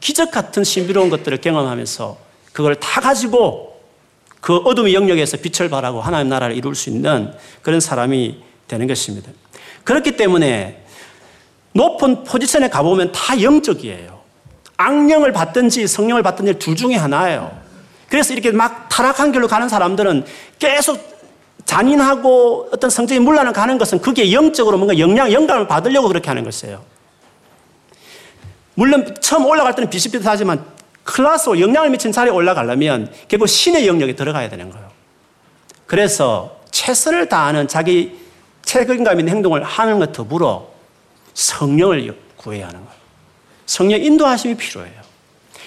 기적 같은 신비로운 것들을 경험하면서 그걸 다 가지고 그 어둠의 영역에서 빛을 발하고 하나님 나라를 이룰 수 있는 그런 사람이 되는 것입니다. 그렇기 때문에 높은 포지션에 가보면 다 영적이에요. 악령을 받든지 성령을 받든지 둘 중에 하나예요. 그래서 이렇게 막 타락한 길로 가는 사람들은 계속 잔인하고 어떤 성적인 문란을 가는 것은 그게 영적으로 뭔가 영향, 영감을 받으려고 그렇게 하는 것이에요. 물론 처음 올라갈 때는 비슷비슷하지만 클라스로 영향을 미친 자리에 올라가려면 결국 신의 영역에 들어가야 되는 거예요. 그래서 최선을 다하는 자기 책임감 있는 행동을 하는 것 더불어 성령을 구해야 하는 거예요. 성령 인도하심이 필요해요.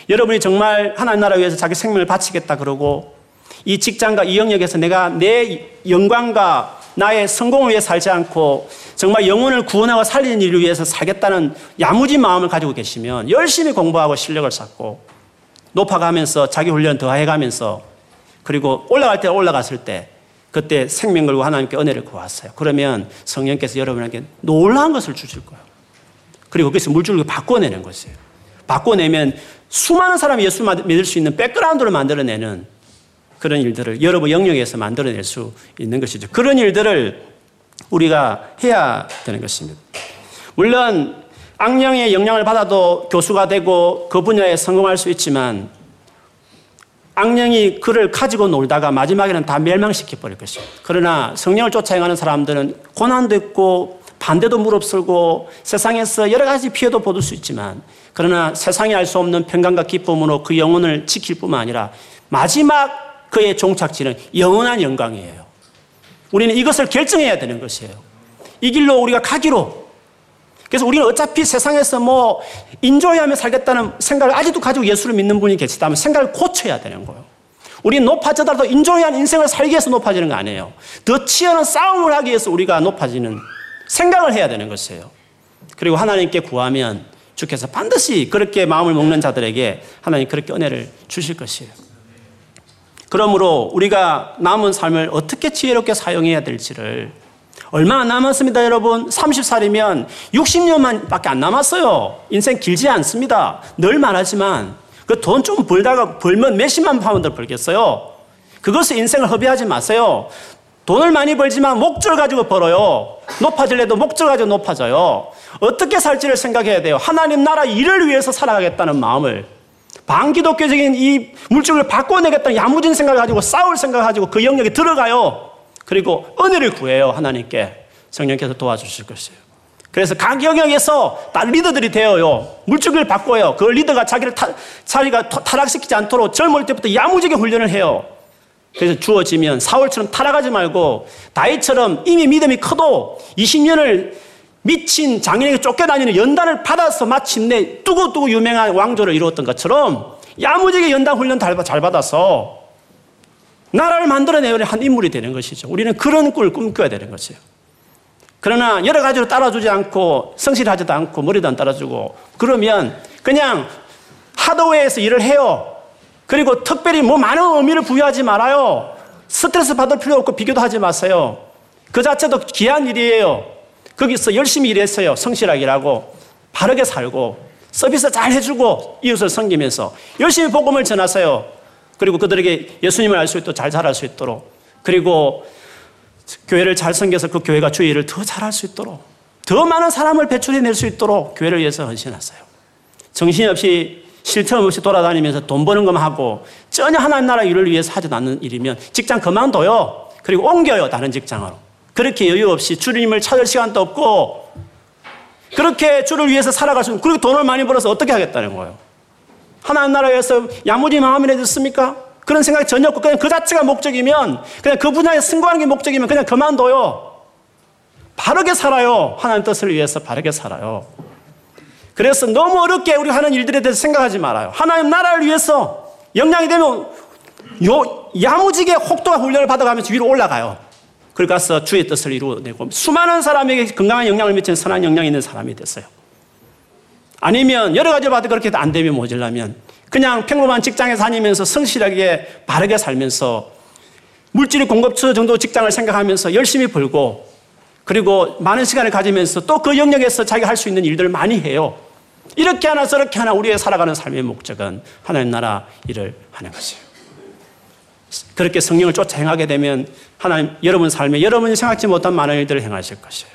여러분이 정말 하나님 나라 위해서 자기 생명을 바치겠다 그러고 이 직장과 이 영역에서 내가 내 영광과 나의 성공을 위해 살지 않고 정말 영혼을 구원하고 살리는 일을 위해서 살겠다는 야무진 마음을 가지고 계시면 열심히 공부하고 실력을 쌓고 높아가면서 자기 훈련 더 해가면서 그리고 올라갈 때 올라갔을 때 그때 생명 걸고 하나님께 은혜를 구했어요. 그러면 성령께서 여러분에게 놀라운 것을 주실 거예요. 그리고 거기서 물줄을 바꿔내는 것이에요. 바꿔내면 수많은 사람이 예수 믿을 수 있는 백그라운드를 만들어내는 그런 일들을 여러분 영역에서 만들어낼 수 있는 것이죠. 그런 일들을 우리가 해야 되는 것입니다. 물론 악령의 영향을 받아도 교수가 되고 그 분야에 성공할 수 있지만 악령이 그를 가지고 놀다가 마지막에는 다 멸망시켜 버릴 것입니다. 그러나 성령을 쫓아 행하는 사람들은 고난도 있고 반대도 무릅쓰고 세상에서 여러 가지 피해도 보을 수 있지만 그러나 세상이 알 수 없는 평강과 기쁨으로 그 영혼을 지킬 뿐만 아니라 마지막 그의 종착지는 영원한 영광이에요. 우리는 이것을 결정해야 되는 것이에요. 이 길로 우리가 가기로 그래서 우리는 어차피 세상에서 뭐 인조해하며 살겠다는 생각을 아직도 가지고 예수를 믿는 분이 계시다면 생각을 고쳐야 되는 거예요. 우리는 높아져도 인조해한 인생을 살기 위해서 높아지는 거 아니에요. 더 치열한 싸움을 하기 위해서 우리가 높아지는 생각을 해야 되는 것이에요. 그리고 하나님께 구하면 주께서 반드시 그렇게 마음을 먹는 자들에게 하나님 그렇게 은혜를 주실 것이에요. 그러므로 우리가 남은 삶을 어떻게 지혜롭게 사용해야 될지를 얼마 안 남았습니다, 여러분. 30살이면 60년만 밖에 안 남았어요. 인생 길지 않습니다. 늘 말하지만 그 돈 좀 벌다가 벌면 몇십만 파운드 벌겠어요. 그것을 인생을 허비하지 마세요. 돈을 많이 벌지만 목적 가지고 벌어요. 높아질래도 목적 가지고 높아져요. 어떻게 살지를 생각해야 돼요. 하나님 나라 일을 위해서 살아가겠다는 마음을 반기독교적인 이 물질을 바꿔내겠다는 야무진 생각을 가지고 싸울 생각을 가지고 그 영역에 들어가요. 그리고 은혜를 구해요. 하나님께. 성령께서 도와주실 것이에요. 그래서 각 영역에서 다 리더들이 되어요. 물질을 바꿔요. 그 리더가 자기를 타, 자기가 타락시키지 않도록 젊을 때부터 야무지게 훈련을 해요. 그래서 주어지면 사울처럼 타락하지 말고 다윗처럼 이미 믿음이 커도 20년을 미친 장인에게 쫓겨다니는 연단을 받아서 마침내 뚜고뚜고 유명한 왕조를 이루었던 것처럼 야무지게 연단 훈련 잘 받아서 나라를 만들어내는 한 인물이 되는 것이죠. 우리는 그런 꿀을 꿈꿔야 되는 것이에요. 그러나 여러 가지로 따라주지 않고 성실하지도 않고 머리도 안 따라주고 그러면 그냥 하드웨어에서 일을 해요. 그리고 특별히 뭐 많은 의미를 부여하지 말아요. 스트레스 받을 필요 없고 비교도 하지 마세요. 그 자체도 귀한 일이에요. 거기서 열심히 일했어요. 성실하게 일하고 바르게 살고 서비스 잘 해주고 이웃을 섬기면서 열심히 복음을 전하세요. 그리고 그들에게 예수님을 알 수 있도록 잘 자랄 수 있도록 그리고 교회를 잘 섬겨서 그 교회가 주의 일을 더 잘할 수 있도록 더 많은 사람을 배출해낼 수 있도록 교회를 위해서 헌신하세요. 정신없이 쉴틈 없이 돌아다니면서 돈 버는 것만 하고 전혀 하나님 나라 일을 위해서 하지 않는 일이면 직장 그만둬요. 그리고 옮겨요. 다른 직장으로. 그렇게 여유 없이 주님을 찾을 시간도 없고 그렇게 주를 위해서 살아갈 수 있는 그리고 돈을 많이 벌어서 어떻게 하겠다는 거예요. 하나님 나라에서 야무지 마음이나 듣습니까? 그런 생각이 전혀 없고 그냥 그 자체가 목적이면 그냥 그 분야에 승부하는 게 목적이면 그냥 그만둬요. 바르게 살아요. 하나님 뜻을 위해서 바르게 살아요. 그래서 너무 어렵게 우리 하는 일들에 대해서 생각하지 말아요. 하나님 나라를 위해서 영향이 되면 요 야무지게 혹독한 훈련을 받아가면서 위로 올라가요. 그러 가서 주의 뜻을 이루어내고 수많은 사람에게 건강한 영향을 미치는 선한 영향이 있는 사람이 됐어요. 아니면 여러 가지 봐도 그렇게 안 되면 모질라면 그냥 평범한 직장에 다니면서 성실하게 바르게 살면서 물질 공급처 정도 직장을 생각하면서 열심히 벌고 그리고 많은 시간을 가지면서 또 그 영역에서 자기가 할 수 있는 일들을 많이 해요. 이렇게 하나 저렇게 하나 우리의 살아가는 삶의 목적은 하나님 나라 일을 하는 것이에요. 그렇게 성령을 쫓아 행하게 되면 하나님 여러분 삶에 여러분이 생각지 못한 많은 일들을 행하실 것이에요.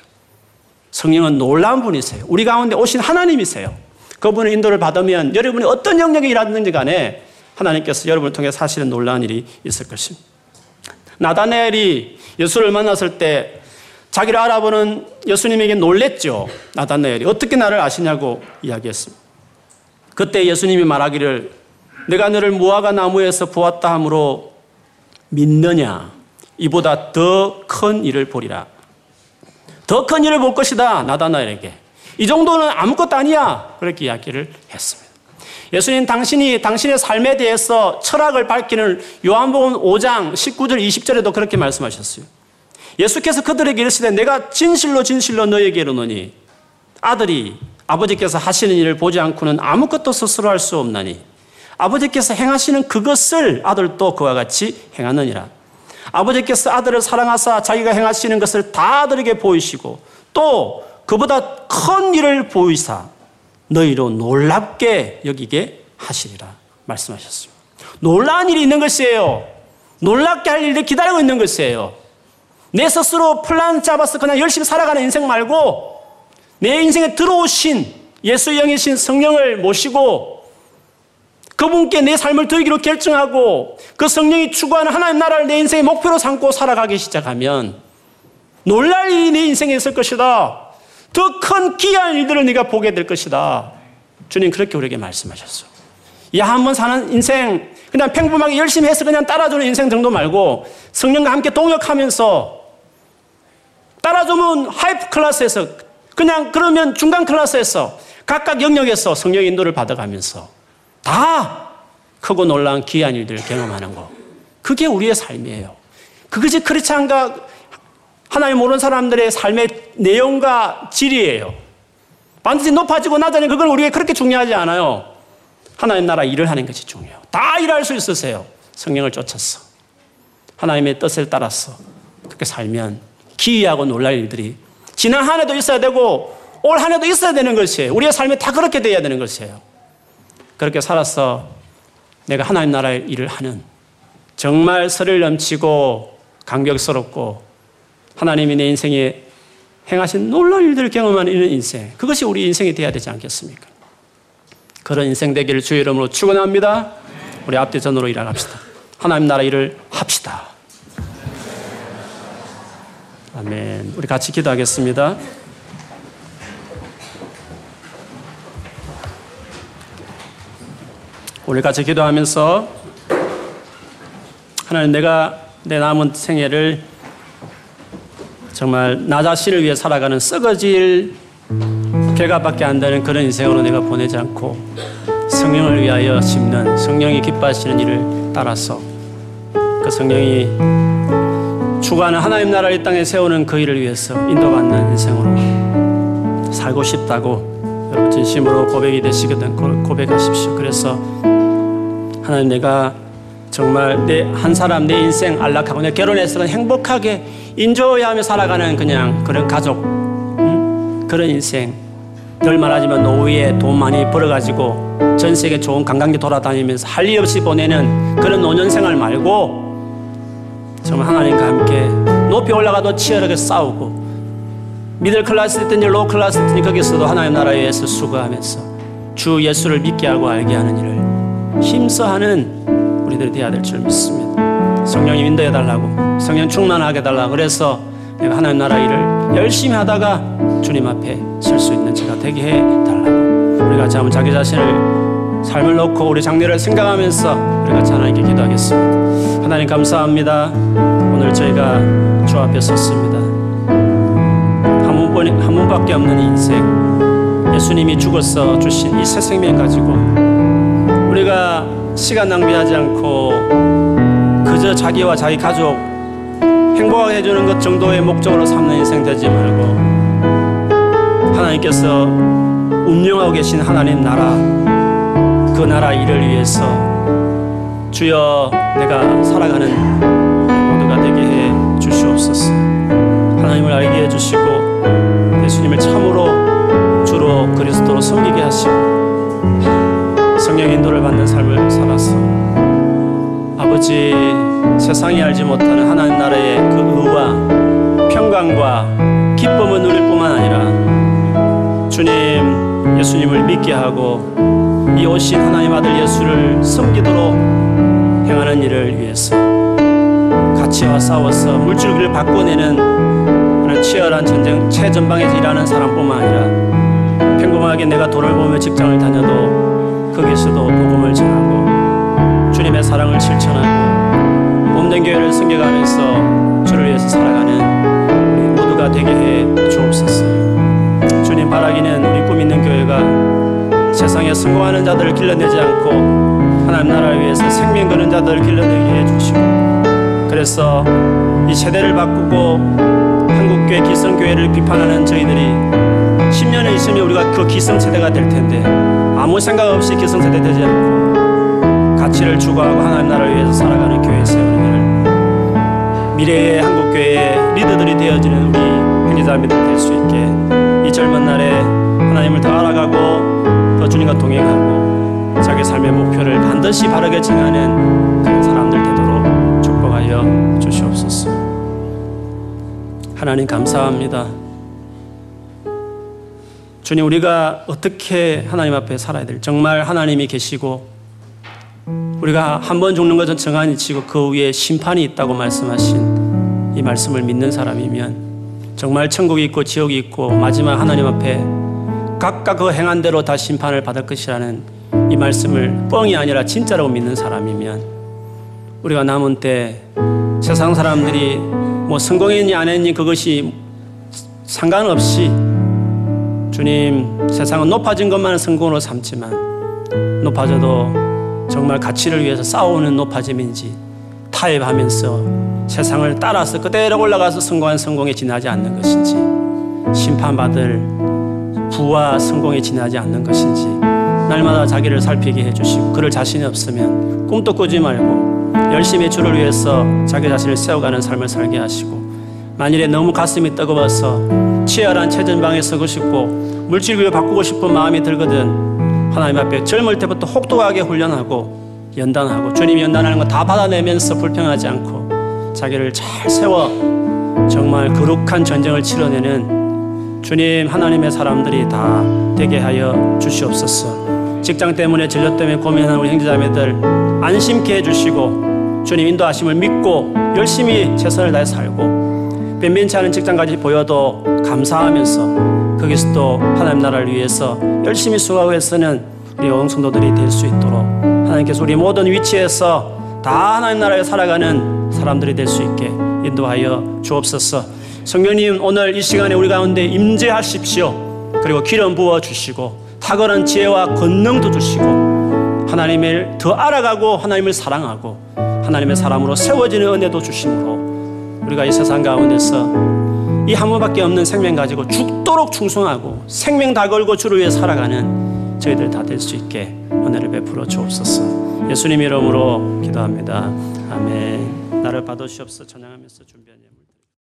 성령은 놀라운 분이세요. 우리 가운데 오신 하나님이세요. 그분의 인도를 받으면 여러분이 어떤 영역에 일하든지 간에 하나님께서 여러분을 통해 사실은 놀라운 일이 있을 것입니다. 나다네엘이 예수를 만났을 때 자기를 알아보는 예수님에게 놀랬죠. 나다네엘이 어떻게 나를 아시냐고 이야기했습니다. 그때 예수님이 말하기를 내가 너를 무화과 나무에서 보았다 하므로 믿느냐 이보다 더 큰 일을 보리라. 더 큰 일을 볼 것이다. 나다나엘에게. 이 정도는 아무것도 아니야. 그렇게 이야기를 했습니다. 예수님 당신이 당신의 삶에 대해서 철학을 밝히는 요한복음 5장 19절 20절에도 그렇게 말씀하셨어요. 예수께서 그들에게 이르시되 내가 진실로 진실로 너에게 이르노니 아들이 아버지께서 하시는 일을 보지 않고는 아무것도 스스로 할 수 없나니 아버지께서 행하시는 그것을 아들도 그와 같이 행하느니라. 아버지께서 아들을 사랑하사 자기가 행하시는 것을 다 아들에게 보이시고 또 그보다 큰 일을 보이사 너희로 놀랍게 여기게 하시리라 말씀하셨습니다. 놀라운 일이 있는 것이에요. 놀랍게 할 일을 기다리고 있는 것이에요. 내 스스로 플랜 잡아서 그냥 열심히 살아가는 인생 말고 내 인생에 들어오신 예수의 영이신 성령을 모시고 그분께 내 삶을 드리기로 결정하고 그 성령이 추구하는 하나님 나라를 내 인생의 목표로 삼고 살아가기 시작하면 놀랄 일이 내 인생에 있을 것이다. 더큰 귀한 일들을 네가 보게 될 것이다. 주님 그렇게 우리에게 말씀하셨어. 야, 한 번 사는 인생, 그냥 평범하게 열심히 해서 그냥 따라주는 인생 정도 말고 성령과 함께 동역하면서 따라주면 하이프 클래스에서 그냥 그러면 중간 클래스에서 각각 영역에서 성령 인도를 받아가면서 다 크고 놀라운 귀한 일들을 경험하는 거. 그게 우리의 삶이에요. 그것이 크리스찬과 하나님 모르는 사람들의 삶의 내용과 질이에요. 반드시 높아지고 낮아지는 그건 우리에게 그렇게 중요하지 않아요. 하나님 나라 일을 하는 것이 중요해요. 다 일할 수 있으세요. 성령을 쫓았어. 하나님의 뜻을 따랐어. 그렇게 살면 기이하고 놀랄 일들이 지난 한 해도 있어야 되고 올 한 해도 있어야 되는 것이에요. 우리의 삶이 다 그렇게 돼야 되는 것이에요. 그렇게 살아서 내가 하나님 나라의 일을 하는 정말 설을 넘치고 감격스럽고 하나님이 내 인생에 행하신 놀라운 일들을 경험하는 이런 인생. 그것이 우리 인생이 되어야 되지 않겠습니까? 그런 인생 되기를 주의 이름으로 축원합니다. 우리 앞뒤 전으로 일어납시다. 하나님 나라 일을 합시다. 아멘. 우리 같이 기도하겠습니다. 우리 같이 기도하면서 하나님 내가 내 남은 생애를 정말 나 자신을 위해 살아가는 썩어질 결과밖에 안 되는 그런 인생으로 내가 보내지 않고 성령을 위하여 심는 성령이 기뻐하시는 일을 따라서 그 성령이 추구하는 하나님 나라를 이 땅에 세우는 그 일을 위해서 인도받는 인생으로 살고 싶다고 여러분 진심으로 고백이 되시거든 고백하십시오. 그래서 하나님 내가 정말 내 한 사람 내 인생 안락하고 내 결혼해서 행복하게 인조해하며 살아가는 그냥 그런 가족 음? 그런 인생 늘 말하지만 노후에 돈 많이 벌어가지고 전 세계 좋은 관광지 돌아다니면서 할 일 없이 보내는 그런 노년 생활 말고 정말 하나님과 함께 높이 올라가도 치열하게 싸우고 미들 클래스든지 로 클래스든지 거기서도 하나님 나라에 위해서 수고하면서 주 예수를 믿게 하고 알게 하는 일을 힘써하는 우리들이 되어야 될 줄 믿습니다. 성령이 인도해 달라고, 성령 충만하게 달라고 그래서 하나님 나라 일을 열심히 하다가 주님 앞에 설 수 있는 제가 되게 해 달라고. 우리가 한번 자기 자신을 삶을 놓고 우리 장례를 생각하면서 우리가 하나님께 기도하겠습니다. 하나님 감사합니다. 오늘 저희가 주 앞에 섰습니다. 한 번, 한 번밖에 없는 인생. 예수님이 죽어서 주신 이 새 생명 가지고 우리가 시간 낭비하지 않고 그저 자기와 자기 가족 행복하게 해주는 것 정도의 목적으로 삼는 인생 되지 말고 하나님께서 운영하고 계신 하나님 나라 그 나라 일을 위해서 주여 내가 살아가는 모두가 되게 해 주시옵소서 하나님을 알게 해 주시고 예수님을 참으로 주로 그리스도로 섬기게 하시고 성령 인도를 받는 삶을 살았어. 아버지, 세상이 알지 못하는 하나님 나라의 그 의와 평강과 기쁨을 누릴 뿐만 아니라 주님, 예수님을 믿게 하고 이 오신 하나님 아들 예수를 섬기도록 행 하는 일을 위해서 가치와 싸워서 물줄기를 바꿔내는 그런 치열한 전쟁 최전방에서 일하는 사람뿐만 아니라 평범하게 내가 돌을 보며 직장을 다녀도 그 거기서도 복음을 전하고 주님의 사랑을 실천하고 몸된 교회를 섬겨가면서 주를 위해서 살아가는 우리 모두가 되게 해 주옵소서. 주님 바라기는 우리 꿈 있는 교회가 세상에 성공하는 자들을 길러내지 않고 하나님 나라를 위해서 생명 거는 자들을 길러내게 해주시고 그래서 이 세대를 바꾸고 한국교회 기성교회를 비판하는 저희들이 10년이 있으면 우리가 그 기성세대가 될 텐데 아무 생각 없이 기성세대 되지 않고 가치를 추구하고 하나님 나라를 위해서 살아가는 교회 세우기를 미래의 한국교회의 리더들이 되어지는 우리 형제자매들 될 수 있게 이 젊은 날에 하나님을 더 알아가고 더 주님과 동행하고 자기 삶의 목표를 반드시 바르게 정하는 그런 사람들 되도록 축복하여 주시옵소서. 하나님 감사합니다. 주님 우리가 어떻게 하나님 앞에 살아야 될 정말 하나님이 계시고 우리가 한 번 죽는 것은 정한이 치고 그 위에 심판이 있다고 말씀하신 이 말씀을 믿는 사람이면 정말 천국이 있고 지옥이 있고 마지막 하나님 앞에 각각 그 행한 대로 다 심판을 받을 것이라는 이 말씀을 뻥이 아니라 진짜라고 믿는 사람이면 우리가 남은 때 세상 사람들이 뭐 성공했니 안 했니 그것이 상관없이 주님 세상은 높아진 것만을 성공으로 삼지만 높아져도 정말 가치를 위해서 싸우는 높아짐인지 타협하면서 세상을 따라서 그대로 올라가서 성공한 성공에 지나지 않는 것인지 심판받을 부와 성공에 지나지 않는 것인지 날마다 자기를 살피게 해주시고 그럴 자신이 없으면 꿈도 꾸지 말고 열심히 주를 위해서 자기 자신을 세워가는 삶을 살게 하시고 만일에 너무 가슴이 뜨거워서 치열한 최전방에 서고 싶고 물질교를 바꾸고 싶은 마음이 들거든 하나님 앞에 젊을 때부터 혹독하게 훈련하고 연단하고 주님이 연단하는 거 다 받아내면서 불평하지 않고 자기를 잘 세워 정말 거룩한 전쟁을 치러내는 주님 하나님의 사람들이 다 되게 하여 주시옵소서. 직장 때문에 진료 때문에 고민하는 우리 형제자매들 안심케 해주시고 주님 인도하심을 믿고 열심히 최선을 다해 살고 변변치 않은 직장까지 보여도 감사하면서 거기서 또 하나님 나라를 위해서 열심히 수고하고 애쓰는 우리 영성도들이 될 수 있도록 하나님께서 우리 모든 위치에서 다 하나님 나라에 살아가는 사람들이 될 수 있게 인도하여 주옵소서. 성령님 오늘 이 시간에 우리 가운데 임재하십시오. 그리고 기름 부어 주시고 탁월한 지혜와 권능도 주시고 하나님을 더 알아가고 하나님을 사랑하고 하나님의 사람으로 세워지는 은혜도 주심으로 우리가 이 세상 가운데서 이 한 번밖에 없는 생명 가지고 죽도록 충성하고 생명 다 걸고 주를 위해 살아가는 저희들 다 될 수 있게 은혜를 베풀어 주옵소서. 예수님 이름으로 기도합니다. 아멘. 나를 받으시옵소서 찬양하면서 준비한